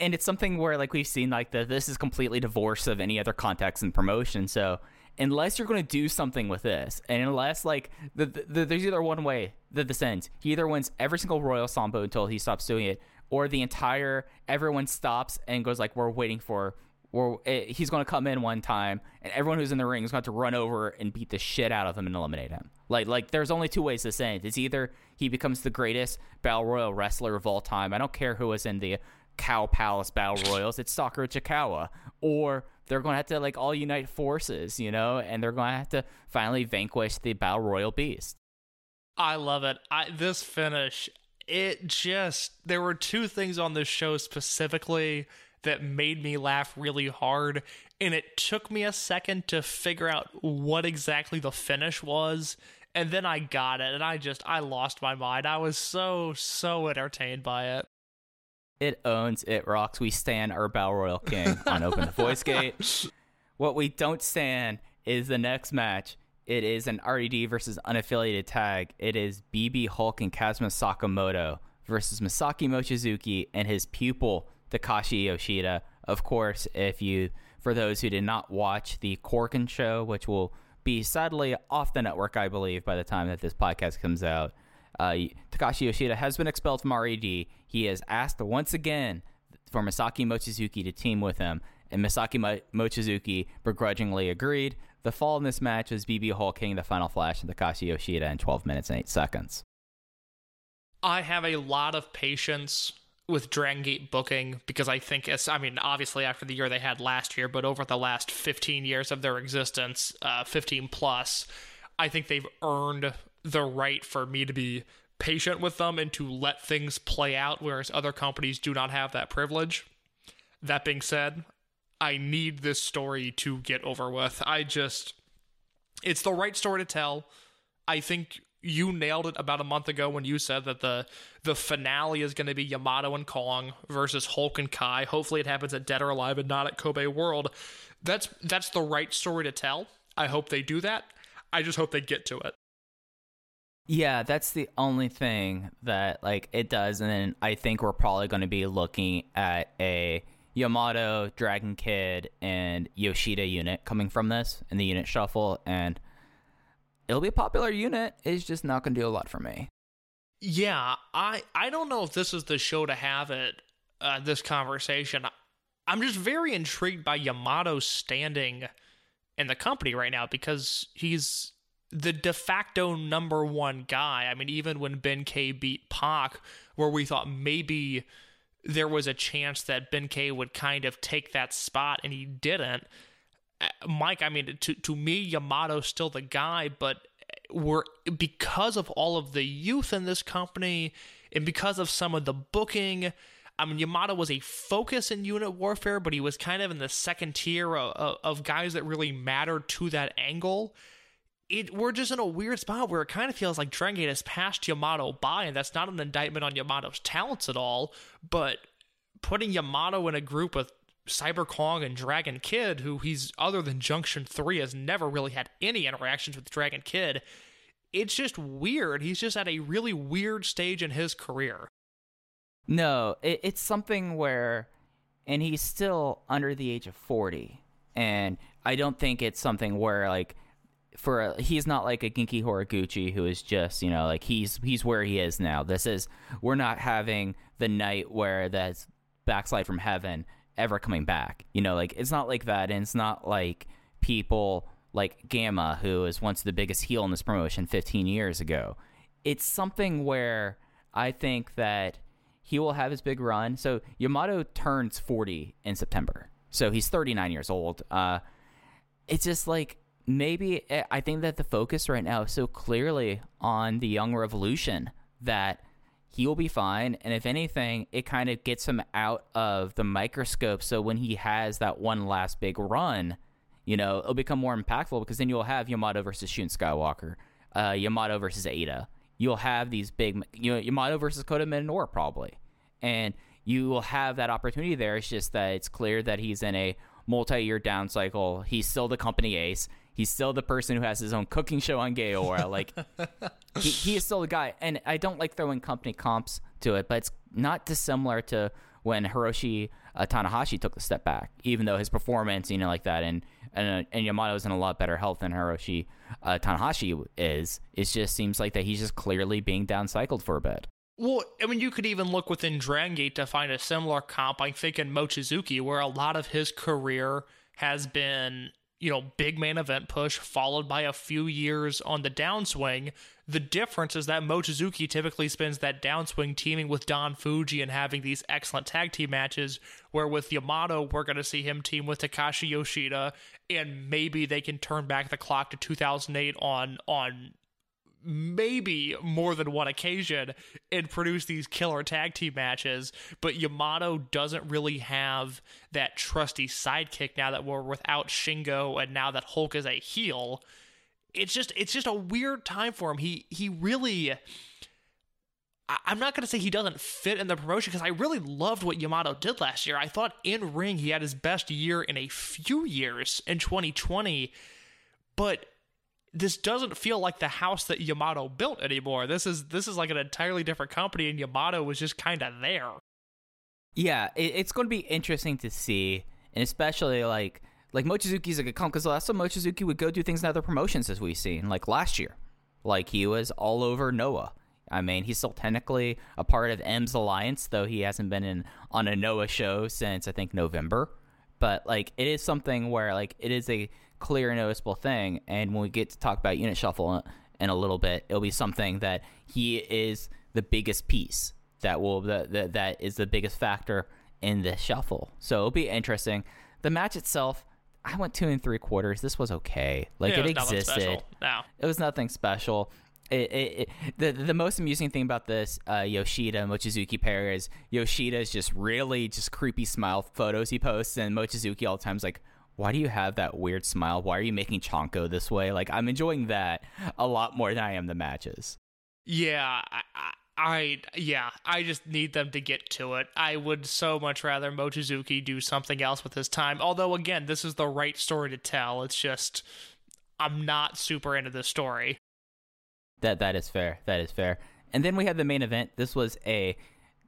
And it's something where like we've seen like the this is completely divorced of any other context and promotion. So unless you're going to do something with this, and unless like the, the, the, there's either one way that this ends. He either wins every single Royal Sanbo until he stops doing it, or the entire everyone stops and goes like, "We're waiting for." Or eh, he's going to come in one time, and everyone who's in the ring is going to to run over and beat the shit out of him and eliminate him. Like, like there's only two ways this ends. It's either he becomes the greatest battle royal wrestler of all time. I don't care who was in the Cow Palace Battle Royals. It's Stalker Ichikawa. Or they're going to have to like all unite forces, you know, and they're going to have to finally vanquish the Battle Royal Beast. I love it. I this finish, it just there were two things on this show specifically that made me laugh really hard, and it took me a second to figure out what exactly the finish was. And then I got it, and I just I lost my mind. I was so so entertained by it. It owns, it rocks. We stand our Battle Royal King on Open the Voice Gate. What we don't stand is the next match. It is an RED versus unaffiliated tag. It is BB Hulk and Kazuma Sakamoto versus Masaaki Mochizuki and his pupil Takashi Yoshida. Of course, if you, for those who did not watch the Korakuen show, which will be sadly off the network, I believe, by the time that this podcast comes out, uh, Takashi Yoshida has been expelled from RED. He has asked once again for Masaaki Mochizuki to team with him, and Masaaki Mo- Mochizuki begrudgingly agreed. The fall in this match was BB Hulking the final flash of Takashi Yoshida in 12 minutes and 8 seconds. I have a lot of patience with Dragon Gate booking because I think it's, I mean, obviously after the year they had last year, but over the last 15 years of their existence, uh, 15 plus, I think they've earned the right for me to be patient with them and to let things play out, whereas other companies do not have that privilege. That being said, I need this story to get over with. I just, it's the right story to tell. I think you nailed it about a month ago when you said that the the finale is going to be Yamato and Kong versus Hulk and Kai. Hopefully, it happens at Dead or Alive and not at Kobe World. That's that's the right story to tell. I hope they do that. I just hope they get to it. Yeah, that's the only thing that like it does, and then I think we're probably going to be looking at a Yamato, Dragon Kid, and Yoshida unit coming from this in the unit shuffle, and it'll be a popular unit. It's just not going to do a lot for me. Yeah, I I don't know if this is the show to have it. Uh, this conversation. I'm just very intrigued by Yamato's standing in the company right now because he's the de facto number one guy. I mean, even when Ben K beat Pac, where we thought maybe there was a chance that Ben K would kind of take that spot, and he didn't. Uh, Mike, I mean, to to me, Yamato's still the guy, but we're because of all of the youth in this company, and because of some of the booking. I mean, Yamato was a focus in unit warfare, but he was kind of in the second tier of, of guys that really mattered to that angle it we're just in a weird spot where it kind of feels like Dragon Gate has passed Yamato by, and that's not an indictment on Yamato's talents at all, but putting Yamato in a group with Cyber Kong and Dragon Kid, who he's other than Junction 3 has never really had any interactions with Dragon Kid, it's just weird. He's just at a really weird stage in his career. No, it, it's something where, and he's still under the age of 40. And I don't think it's something where, like, for a, he's not like a Genki Horiguchi who is just you know like he's he's where he is now. This is we're not having the night where that's backslide from heaven ever coming back. You know, like it's not like that, and it's not like people like Gamma who is once the biggest heel in this promotion 15 years ago. It's something where I think that he will have his big run. So Yamato turns 40 in September, so he's 39 years old. Uh, it's just like maybe eh, I think that the focus right now is so clearly on the Young Revolution that he will be fine. And if anything, it kind of gets him out of the microscope. So when he has that one last big run, you know, it'll become more impactful because then you'll have Yamato versus Shun Skywalker, uh, Yamato versus Eita. You'll have these big, you know, Yamato versus Kota Minoura probably. And you will have that opportunity there. It's just that it's clear that he's in a multi year down cycle. He's still the company ace He's still the person who has his own cooking show on Gaora. Like he, he is still the guy. And I don't like throwing company comps to it, but it's not dissimilar to when Hiroshi uh, Tanahashi took the step back, even though his performance, you know, like that, and and, uh, and Yamato's in a lot better health than Hiroshi uh, Tanahashi is. It just seems like that he's just clearly being downcycled for a bit. Well, I mean, you could even look within Dragon Gate to find a similar comp. I'm thinking Mochizuki, where a lot of his career has been you know, big main event push followed by a few years on the downswing. The difference is that Mochizuki typically spends that downswing teaming with Don Fuji and having these excellent tag team matches, where with Yamato, we're going to see him team with Takashi Yoshida, and maybe they can turn back the clock to 2008 on on maybe more than one occasion and produce these killer tag team matches. But Yamato doesn't really have that trusty sidekick now that we're without Shingo and now that Hulk is a heel. It's just it's just a weird time for him. He he really I'm not going to say he doesn't fit in the promotion because I really loved what Yamato did last year. I thought in ring he had his best year in a few years in 2020, but this doesn't feel like the house that Yamato built anymore. This is this is like an entirely different company, and Yamato was just kind of there. Yeah, it, it's going to be interesting to see, and especially like like Mochizuki's a good comp because last time Mochizuki would go do things in other promotions as we've seen, like last year, like he was all over Noah. I mean, he's still technically a part of M's alliance, though he hasn't been in on a Noah show since I think November. But like, it is something where like it is a clear, noticeable thing. And when we get to talk about Unit Shuffle in a little bit, it'll be something that he is the biggest piece that will the, the, that is the biggest factor in this shuffle. So it'll be interesting. The match itself, I went two and three quarters. This was okay. Like yeah, it, it existed. No. It was nothing special. It, it, it, the the most amusing thing about this uh, Yoshida Mochizuki pair is Yoshida is just really just creepy smile photos he posts, and Mochizuki all the time's like, why do you have that weird smile? Why are you making Chonko this way? Like, I'm enjoying that a lot more than I am the matches. Yeah, I, I, yeah, I just need them to get to it. I would so much rather Mochizuki do something else with his time. Although again, this is the right story to tell. It's just I'm not super into this story. That that is fair. That is fair. And then we had the main event. This was a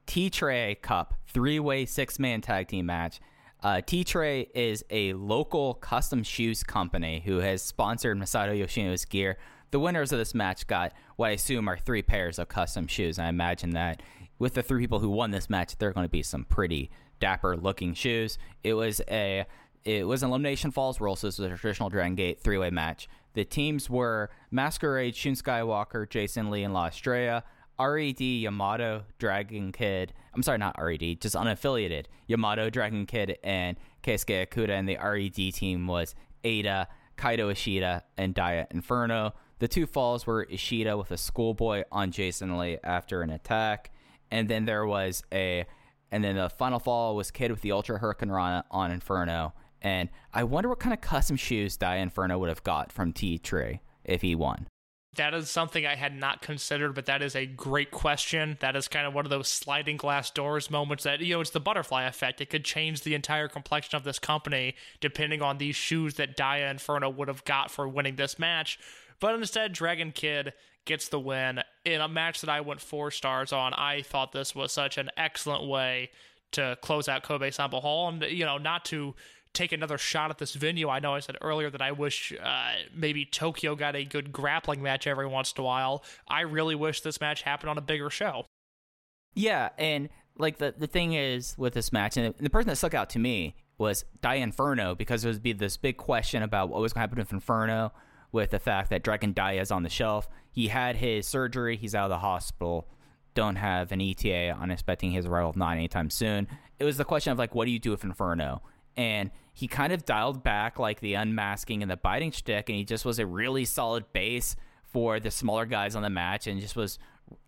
T Tray Cup three way six man tag team match. Uh, T Tray is a local custom shoes company who has sponsored Masato Yoshino's gear the winners of this match got what I assume are three pairs of custom shoes. I imagine that with the three people who won this match, there are going to be some pretty dapper looking shoes. It was a it was an elimination falls rules. So this was a traditional Dragon Gate three way match. The teams were Masquerade, Shun Skywalker, Jason Lee, and La Estrella. RED, Yamato, Dragon Kid. I'm sorry, not RED, just unaffiliated. Yamato, Dragon Kid, and Keisuke Okuda. And the RED team was Eita, Kaito Ishida, and Dia Inferno. The two falls were Ishida with a schoolboy on Jason Lee after an attack, and then there was a, and then the final fall was Kid with the Ultra Hurricanrana on Inferno. And I wonder what kind of custom shoes Dia Inferno would have got from T Tree if he won. That is something I had not considered, but that is a great question. That is kind of one of those sliding glass doors moments that, you know, it's the butterfly effect. It could change the entire complexion of this company depending on these shoes that Dia Inferno would have got for winning this match but instead, Dragon Kid gets the win in a match that I went four stars on. I thought this was such an excellent way to close out Kobe Sanbo Hall, and you know, not to take another shot at this venue. I know I said earlier that I wish uh, maybe Tokyo got a good grappling match every once in a while. I really wish this match happened on a bigger show. Yeah, and like the the thing is with this match, and the person that stuck out to me was Dia Inferno because there would be this big question about what was going to happen with Inferno with the fact that Dragon Dia is on the shelf. He had his surgery. He's out of the hospital. Don't have an ETA on expecting his arrival of nine anytime soon. It was the question of like, what do you do with Inferno? And he kind of dialed back like the unmasking and the biting stick, and he just was a really solid base for the smaller guys on the match, and just was.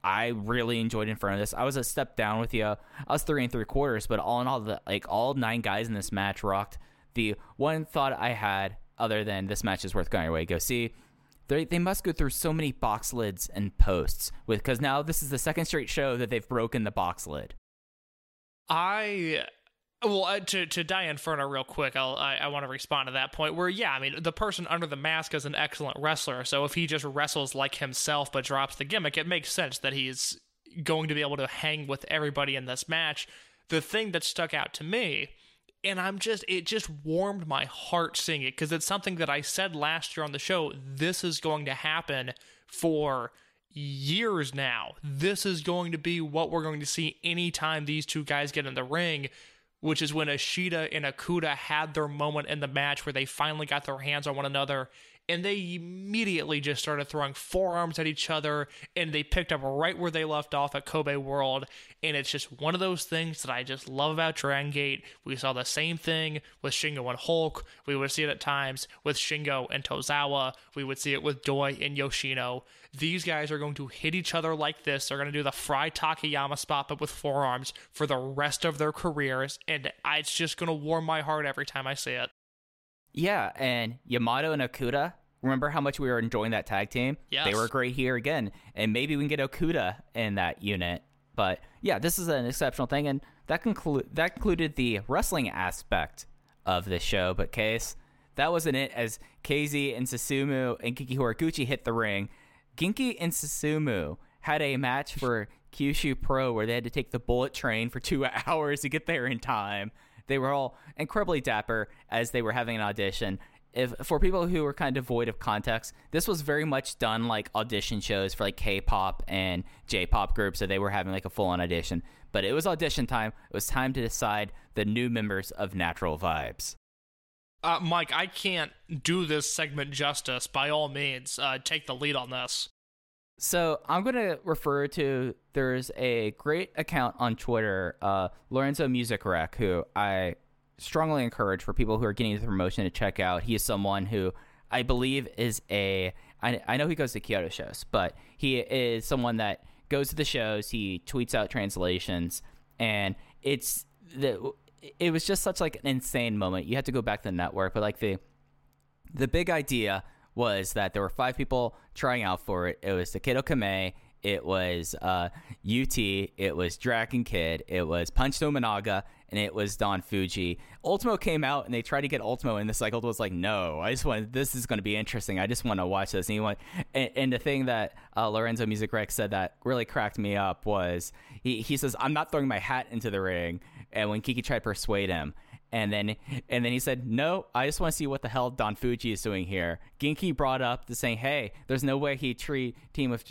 I really enjoyed in front of This I was a step down with you. I was three and three quarters, but all in all, the like all nine guys in this match rocked. The one thought I had other than this match is worth going away. Go see. They, they must go through so many box lids and posts with because now this is the second straight show that they've broken the box lid. I well, uh, to to Dia Inferno real quick, I'll, I I want to respond to that point. Where yeah, I mean the person under the mask is an excellent wrestler, so if he just wrestles like himself but drops the gimmick, it makes sense that he's going to be able to hang with everybody in this match. The thing that stuck out to me and I'm just it just warmed my heart seeing it because it's something that I said last year on the show. This is going to happen for years now. This is going to be what we're going to see anytime these two guys get in the ring, which is when Ishida and Okuda had their moment in the match where they finally got their hands on one another and they immediately just started throwing forearms at each other and they picked up right where they left off at Kobe World and it's just one of those things that I just love about Dragon Gate. We saw the same thing with Shingo and Hulk. We would see it at times with Shingo and Tozawa. We would see it with Doi and Yoshino. These guys are going to hit each other like this. They're going to do the Frye Takayama spot but with forearms for the rest of their careers and it's just going to warm my heart every time I see it. Yeah, and Yamato and Okuda. Remember how much we were enjoying that tag team? Yes. They were great here again. And maybe we can get Okuda in that unit. But yeah, this is an exceptional thing. And that, conclu- that concluded the wrestling aspect of the show. But Case, that wasn't it as KZ and Susumu and Kiki Horiguchi hit the ring. Genki and Susumu had a match for Kyushu Pro where they had to take the bullet train for two hours to get there in time. They were all incredibly dapper as they were having an audition. If for people who were kind of devoid of context, this was very much done like audition shows for like K-pop and J-pop groups, so they were having like a full-on audition. But it was audition time. It was time to decide the new members of Natural Vibes. Uh, Mike, I can't do this segment justice. By all means, uh, take the lead on this. So I'm going to refer to there's a great account on Twitter, uh, Lorenzo Music Rec, who I strongly encourage for people who are getting into the promotion to check out. He is someone who I believe is a I, I know he goes to Kyoto shows, but he is someone that goes to the shows. He tweets out translations, and it's the it was just such like an insane moment. You had to go back to the network, but like the the big idea was that there were five people trying out for it. It was Takedo Kamei, it was uh, UT, it was Dragon Kid, it was Punch Tominaga, and it was Don Fuji. Ultimo came out and they tried to get Ultimo, and the cycle was like, no, I just want this is going to be interesting. I just want to watch this. And, he went, and, and the thing that uh, Lorenzo Music Rex said that really cracked me up was he, he says, I'm not throwing my hat into the ring. And when Kiki tried to persuade him, and then and then he said, "No, I just want to see what the hell Don Fuji is doing here." Genki brought up the saying, "Hey, there's no way he treat team of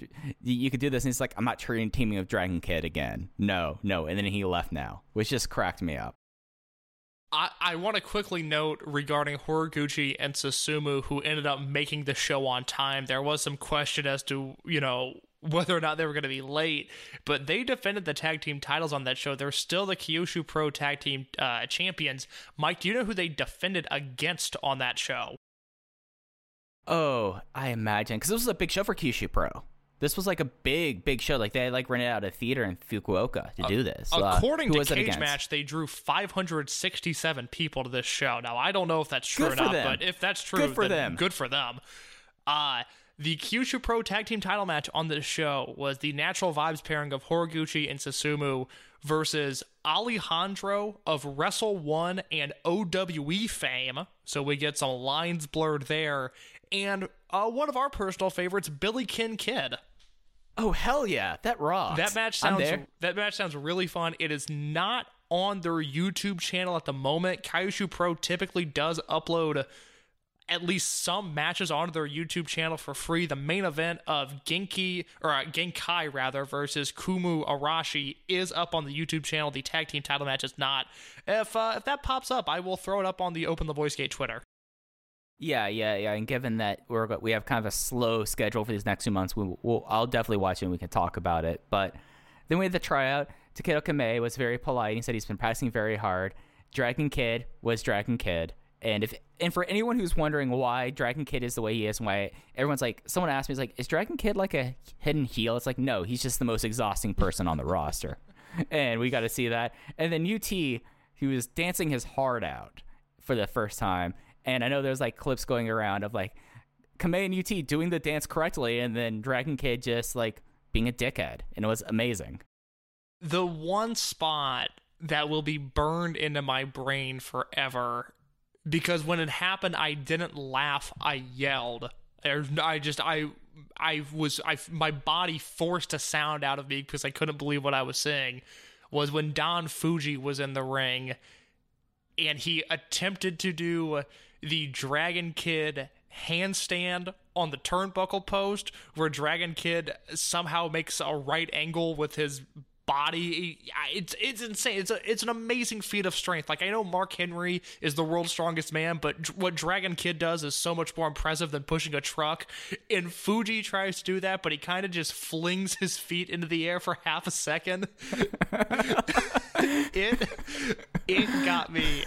you could do this." And he's like, "I'm not treating teaming of Dragon Kid again. No, no." And then he left now, which just cracked me up. I, I want to quickly note regarding Horiguchi and Susumu, who ended up making the show on time. There was some question as to, you know, whether or not they were going to be late, but they defended the tag team titles on that show. They're still the Kyushu Pro tag team uh, champions. Mike, do you know who they defended against on that show? Oh, I imagine because this was a big show for Kyushu Pro. This was like a big, big show. Like they had like rented out a theater in Fukuoka to uh, do this. According uh, to Cagematch, they drew 567 people to this show. Now I don't know if that's true good or not, but if that's true, good for them. Good for them. Uh the Kyushu Pro Tag Team title match on this show was the Natural Vibes pairing of Horiguchi and Susumu versus Alejandro of Wrestle One and OWE fame. So we get some lines blurred there. And uh, one of our personal favorites, Billyken Kid. Oh hell yeah, that rocks. That match sounds that match sounds really fun. It is not on their YouTube channel at the moment. Kyushu Pro typically does upload at least some matches onto their YouTube channel for free. The main event of Genki or uh, Genkai rather versus Kumu Arashi is up on the YouTube channel. The tag team title match is not. If uh, if that pops up, I will throw it up on the Open the Voice Gate Twitter. Yeah, yeah, yeah. And given that we're we have kind of a slow schedule for these next two months, we will I'll definitely watch it and we can talk about it. But then we had the tryout. Takedo Kamei was very polite. He said he's been practicing very hard. Dragon Kid was Dragon Kid. And if and for anyone who's wondering why Dragon Kid is the way he is and why everyone's like someone asked me is like is Dragon Kid like a hidden heel? It's like no, he's just the most exhausting person on the roster. And we got to see that. And then UT he was dancing his heart out for the first time. And I know there's like clips going around of like Kamei and UT doing the dance correctly and then Dragon Kid just like being a dickhead. And it was amazing. The one spot that will be burned into my brain forever because when it happened, I didn't laugh. I yelled. I just I I was I my body forced a sound out of me because I couldn't believe what I was saying. Was when Don Fuji was in the ring, and he attempted to do the Dragon Kid handstand on the turnbuckle post, where Dragon Kid somehow makes a right angle with his body. It's it's insane. It's a it's an amazing feat of strength. Like I know Mark Henry is the world's strongest man, but what Dragon Kid does is so much more impressive than pushing a truck. And Fuji tries to do that, but he kind of just flings his feet into the air for half a second. it it got me.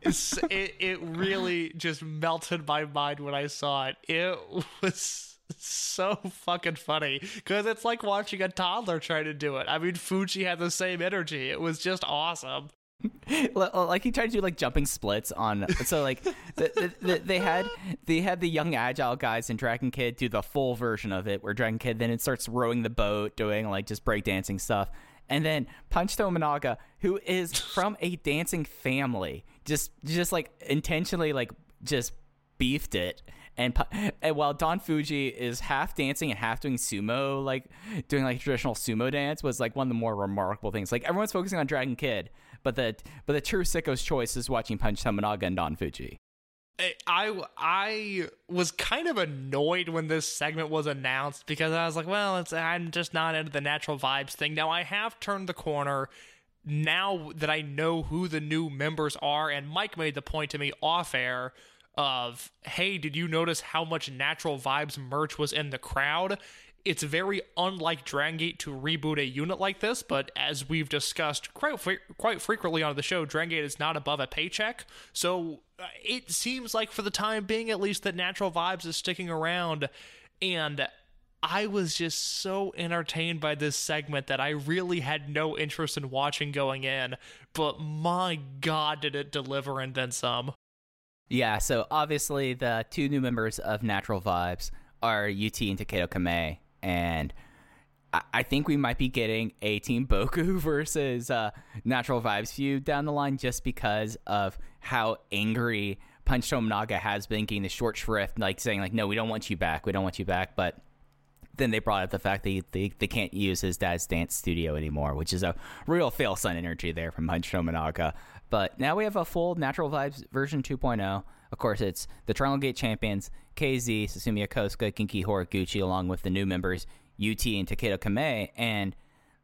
It it really just melted my mind when I saw it. It was so fucking funny because it's like watching a toddler try to do it. I mean, Fuji had the same energy. It was just awesome. like he tried to do like jumping splits on so like the, the, the, they had they had the young agile guys in dragon kid do the full version of it where dragon kid then it starts rowing the boat doing like just breakdancing stuff and then punch tominaga who is from a dancing family just just like intentionally like just beefed it and, and while Don Fuji is half dancing and half doing sumo, like doing like traditional sumo dance, was like one of the more remarkable things. Like everyone's focusing on Dragon Kid, but the but the true sicko's choice is watching Punch Tominaga and Don Fuji. I I was kind of annoyed when this segment was announced because I was like, well, I'm just not into the natural vibes thing. Now I have turned the corner now that I know who the new members are, and Mike made the point to me off air of, hey, did you notice how much natural vibes merch was in the crowd? It's very unlike Dragon Gate to reboot a unit like this, but as we've discussed quite, quite frequently on the show, Dragon Gate is not above a paycheck. So uh, it seems like, for the time being at least, that Natural Vibes is sticking around. And I was just so entertained by this segment that I really had no interest in watching going in, but my god, did it deliver and then some. Yeah, so obviously the two new members of Natural Vibes are UT and Takedo Kamei, and I, I think we might be getting a Team Boku versus uh, Natural Vibes feud down the line just because of how angry Punch Tominaga has been getting the short shrift, like saying like, no, we don't want you back, we don't want you back, but then they brought up the fact that they, they can't use his dad's dance studio anymore, which is a real fail son energy there from Punch Tominaga. But now we have a full Natural Vibes version 2.0. Of course, it's the Triangle Gate champions, KZ, Susumu Yokosuka, Genki Horiguchi, along with the new members, UT and Takedo Kamei. And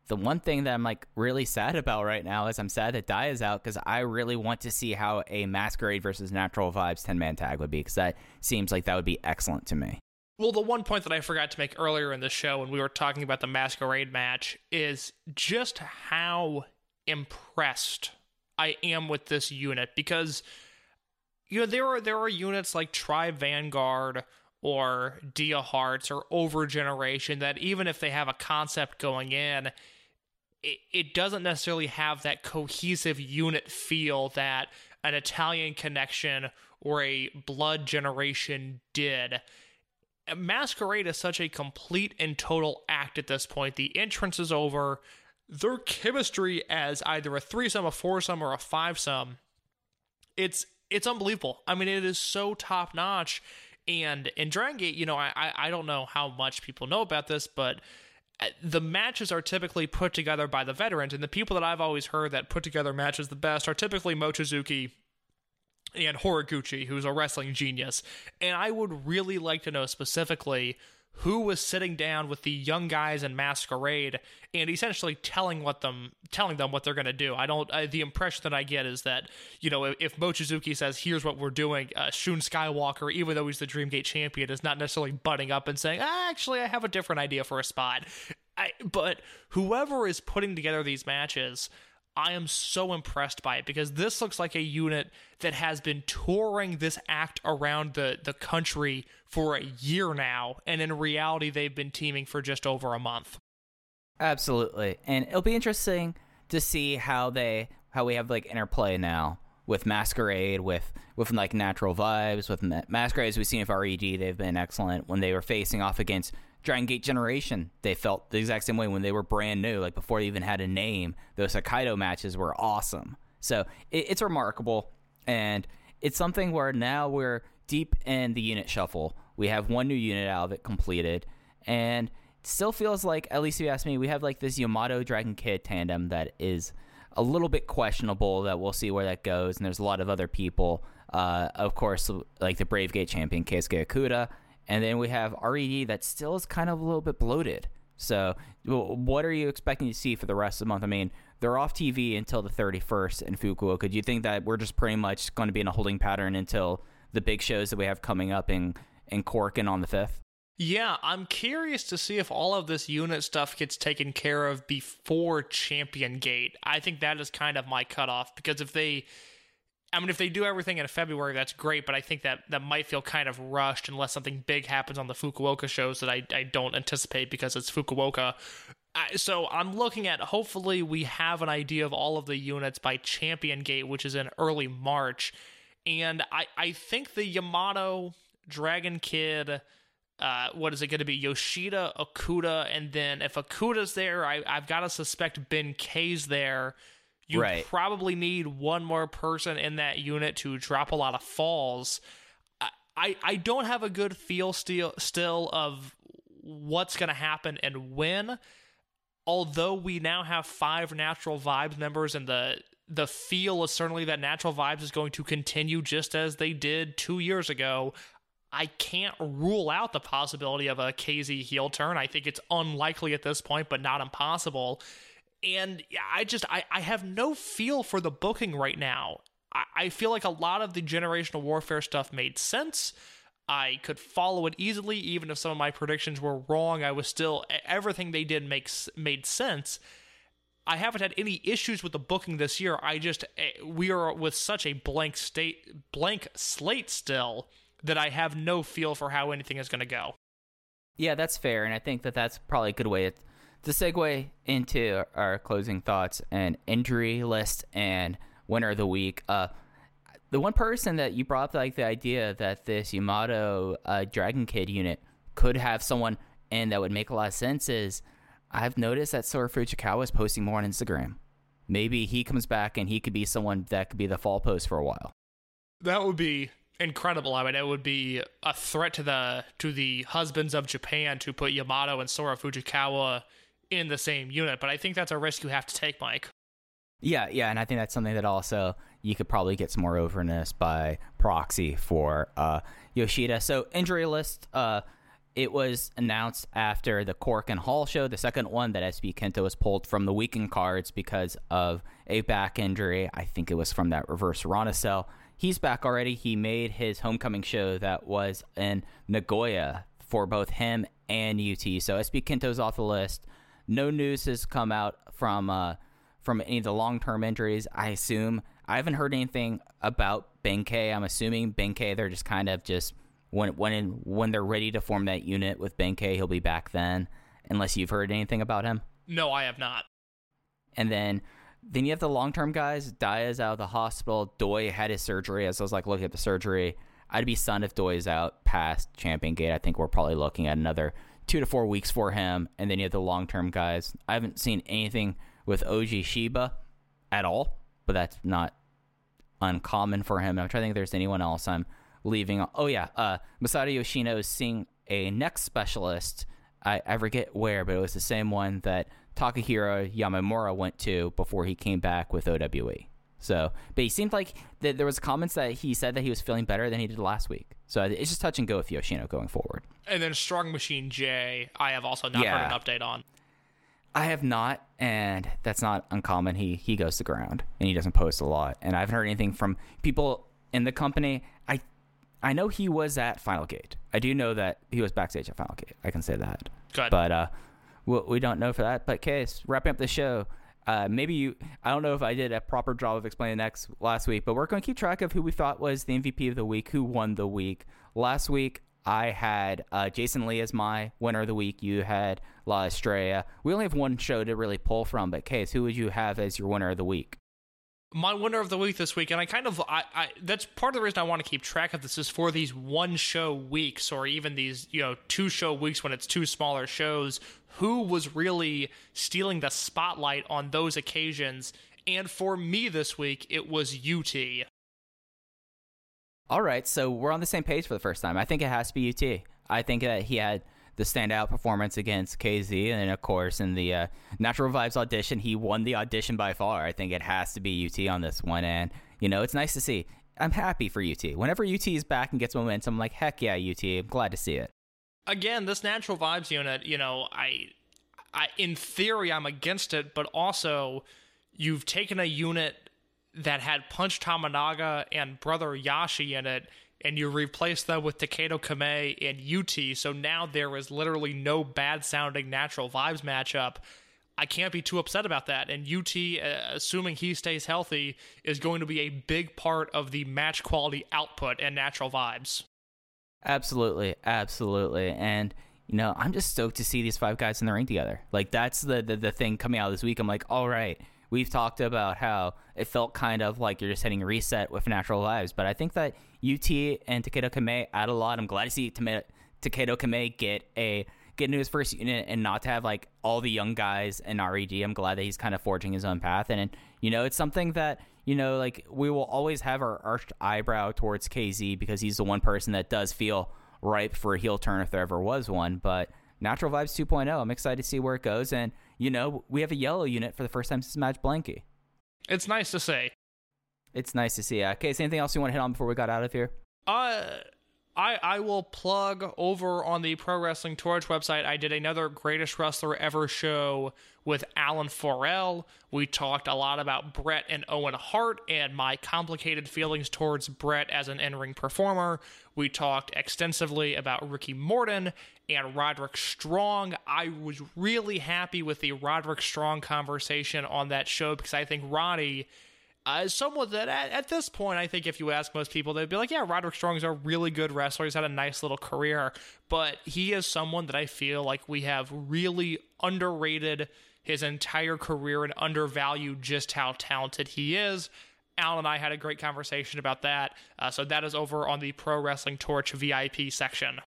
the one thing that I'm like really sad about right now is I'm sad that Dia is out because I really want to see how a Masquerade versus Natural Vibes 10 man tag would be because that seems like that would be excellent to me. Well, the one point that I forgot to make earlier in the show when we were talking about the Masquerade match is just how impressed I am with this unit because you know there are there are units like Tribe Vanguard or Dia Hearts or Overgeneration that even if they have a concept going in, it, it doesn't necessarily have that cohesive unit feel that an Italian connection or a blood generation did Masquerade is such a complete and total act at this point. The entrance is over. Their chemistry as either a threesome, a foursome, or a fivesome, it's it's unbelievable. I mean, it is so top notch. And in Dragon Gate, you know, I I don't know how much people know about this, but uh, the matches are typically put together by the veterans, and the people that I've always heard that put together matches the best are typically Mochizuki and Horiguchi, who's a wrestling genius. And I would really like to know specifically who was sitting down with the young guys in Masquerade and essentially telling what them telling them what they're going to do. I don't. I, the impression that I get is that you know if, if Mochizuki says here's what we're doing, uh, Shun Skywalker, even though he's the Dreamgate champion, is not necessarily butting up and saying, ah, actually, I have a different idea for a spot. I, but whoever is putting together these matches I am so impressed by it because this looks like a unit that has been touring this act around the, the country for a year now, and in reality, they've been teaming for just over a month. Absolutely, and it'll be interesting to see how they how we have like interplay now with Masquerade, with with like natural vibes, with Masquerade as we've seen with Red. They've been excellent when they were facing off against Dragon Gate Generation, they felt the exact same way when they were brand new, like before they even had a name. Those Hokkaido matches were awesome. So it, it's remarkable, and it's something where now we're deep in the unit shuffle. We have one new unit out of it completed, and it still feels like, at least if you ask me, we have like this Yamato Dragon Kid tandem that is a little bit questionable. That we'll see where that goes. And there's a lot of other people, uh, of course, like the Brave Gate champion Keisuke Okuda and then we have RED that still is kind of a little bit bloated. So, what are you expecting to see for the rest of the month? I mean, they're off TV until the 31st in Fukuoka. Do you think that we're just pretty much going to be in a holding pattern until the big shows that we have coming up in, in Korakuen on the 5th? Yeah, I'm curious to see if all of this unit stuff gets taken care of before Champion Gate. I think that is kind of my cutoff because if they I mean, if they do everything in February, that's great, but I think that that might feel kind of rushed unless something big happens on the Fukuoka shows that I, I don't anticipate because it's Fukuoka. so I'm looking at hopefully we have an idea of all of the units by Champion Gate, which is in early March. And I, I think the Yamato, Dragon Kid, uh, what is it going to be? Yoshida, Okuda, and then if Okuda's there, I, I've got to suspect Ben K's there you right. probably need one more person in that unit to drop a lot of falls. I, I don't have a good feel still still of what's going to happen and when. Although we now have five natural vibes members, and the the feel is certainly that natural vibes is going to continue just as they did two years ago. I can't rule out the possibility of a KZ heel turn. I think it's unlikely at this point, but not impossible and I just I, I have no feel for the booking right now. I, I feel like a lot of the generational warfare stuff made sense. I could follow it easily, even if some of my predictions were wrong. I was still everything they did makes made sense. I haven't had any issues with the booking this year. I just eh, we are with such a blank state blank slate still that I have no feel for how anything is going to go. Yeah, that's fair, and I think that that's probably a good way to segue into our closing thoughts and injury list and winner of the week. Uh, the one person that you brought up, like the idea that this Yamato uh, Dragon Kid unit could have someone in that would make a lot of sense is I've noticed that Sora Fujikawa is posting more on Instagram. Maybe he comes back and he could be someone that could be the fall post for a while. That would be incredible. I mean, it would be a threat to the to the husbands of Japan to put Yamato and Sora Fujikawa in the same unit. But I think that's a risk you have to take, Mike. Yeah, yeah, and I think that's something that also you could probably get some more overness by proxy for uh, Yoshida. So injury list, uh, it was announced after the Korakuen Hall show, the second one that SB Kento was pulled from the weekend cards because of a back injury. I think it was from that reverse Rana cell. He's back already. He made his homecoming show that was in Nagoya for both him and UT. So SB Kento's off the list. No news has come out from uh, from any of the long term injuries. I assume I haven't heard anything about Benkei. I'm assuming Benkei they're just kind of just when when when they're ready to form that unit with Benkei, he'll be back then. Unless you've heard anything about him. No, I have not. And then then you have the long term guys. Dia's out of the hospital. Doi had his surgery. As I was like looking at the surgery, I'd be stunned if Doi is out past Champion Gate. I think we're probably looking at another two to four weeks for him. And then you have the long term guys. I haven't seen anything with Oji Shiba at all, but that's not uncommon for him. I'm trying to think if there's anyone else I'm leaving. Oh yeah, uh, Masato Yoshino is seeing a neck specialist. I, I forget where, but it was the same one that Takahiro Yamamura went to before he came back with OWE. So, but he seemed like th- there was comments that he said that he was feeling better than he did last week. So it's just touch and go with Yoshino going forward. And then Strong Machine J, I have also not Yeah. heard an update on. I have not, and that's not uncommon. He he goes to ground and he doesn't post a lot, and I haven't heard anything from people in the company. I I know he was at Final Gate. I do know that he was backstage at Final Gate. I can say that. Good. But uh, we, we don't know for that. But case wrapping up the show. Uh, maybe you. I don't know if I did a proper job of explaining next last week, but we're going to keep track of who we thought was the MVP of the week, who won the week. Last week, I had uh, Jason Lee as my winner of the week. You had La Estrella. We only have one show to really pull from, but Case, who would you have as your winner of the week? My winner of the week this week, and I kind of I, I that's part of the reason I want to keep track of this is for these one show weeks or even these you know two show weeks when it's two smaller shows. Who was really stealing the spotlight on those occasions? And for me this week, it was UT. All right, so we're on the same page for the first time. I think it has to be UT. I think that he had the standout performance against KZ, and of course in the uh, Natural Vibes audition, he won the audition by far. I think it has to be UT on this one, and you know it's nice to see. I'm happy for UT. Whenever UT is back and gets momentum, I'm like heck yeah, UT. I'm glad to see it. Again, this natural vibes unit, you know, I, I in theory I'm against it, but also you've taken a unit that had Punch Tominaga and Brother YASSHI in it, and you replace them with Takedo Kame and UT. So now there is literally no bad sounding natural vibes matchup. I can't be too upset about that. And UT, uh, assuming he stays healthy, is going to be a big part of the match quality output and natural vibes. Absolutely, absolutely, and you know I'm just stoked to see these five guys in the ring together. Like that's the the, the thing coming out this week. I'm like, all right, we've talked about how it felt kind of like you're just hitting reset with natural vibes, but I think that UT and Takedo Kame add a lot. I'm glad to see Takedo Kame get a get into his first unit and not to have like all the young guys in RED. I'm glad that he's kind of forging his own path, and, and you know it's something that you know like we will always have our arched eyebrow towards KZ because he's the one person that does feel ripe for a heel turn if there ever was one, but. Natural Vibes 2.0. I'm excited to see where it goes. And, you know, we have a yellow unit for the first time since Match Blanky. It's nice to say. It's nice to see. Uh, Case, anything else you want to hit on before we got out of here? Uh, I I will plug over on the Pro Wrestling Torch website. I did another Greatest Wrestler Ever show with Alan4L. We talked a lot about Brett and Owen Hart and my complicated feelings towards Brett as an in-ring performer. We talked extensively about Ricky Morton and Roderick Strong. I was really happy with the Roderick Strong conversation on that show because I think Roddy uh, someone that at, at, this point, I think if you ask most people, they'd be like, yeah, Roderick Strong's a really good wrestler. He's had a nice little career, but he is someone that I feel like we have really underrated his entire career and undervalued just how talented he is. Al and I had a great conversation about that. Uh, so that is over on the Pro Wrestling Torch VIP section.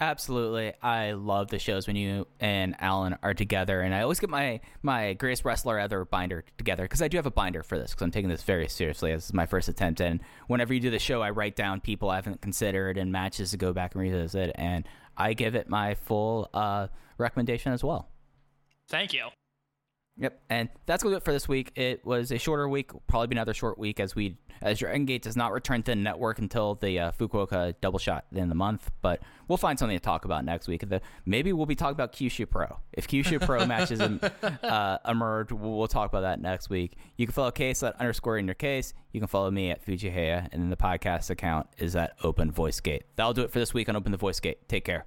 Absolutely. I love the shows when you and Alan are together. And I always get my, my greatest wrestler ever binder together because I do have a binder for this because I'm taking this very seriously This is my first attempt. And whenever you do the show, I write down people I haven't considered and matches to go back and revisit. And I give it my full uh, recommendation as well. Thank you. Yep, and that's going to do it for this week. It was a shorter week, probably be another short week as we as Dragon Gate does not return to the network until the uh, Fukuoka double shot in the month. But we'll find something to talk about next week. The, maybe we'll be talking about Kyushu Pro. If Kyushu Pro matches uh, emerge, we'll, we'll, talk about that next week. You can follow Case at underscore in your case. You can follow me at Fujihaya, and then the podcast account is at Open Voice Gate. That'll do it for this week on Open the Voice Gate. Take care.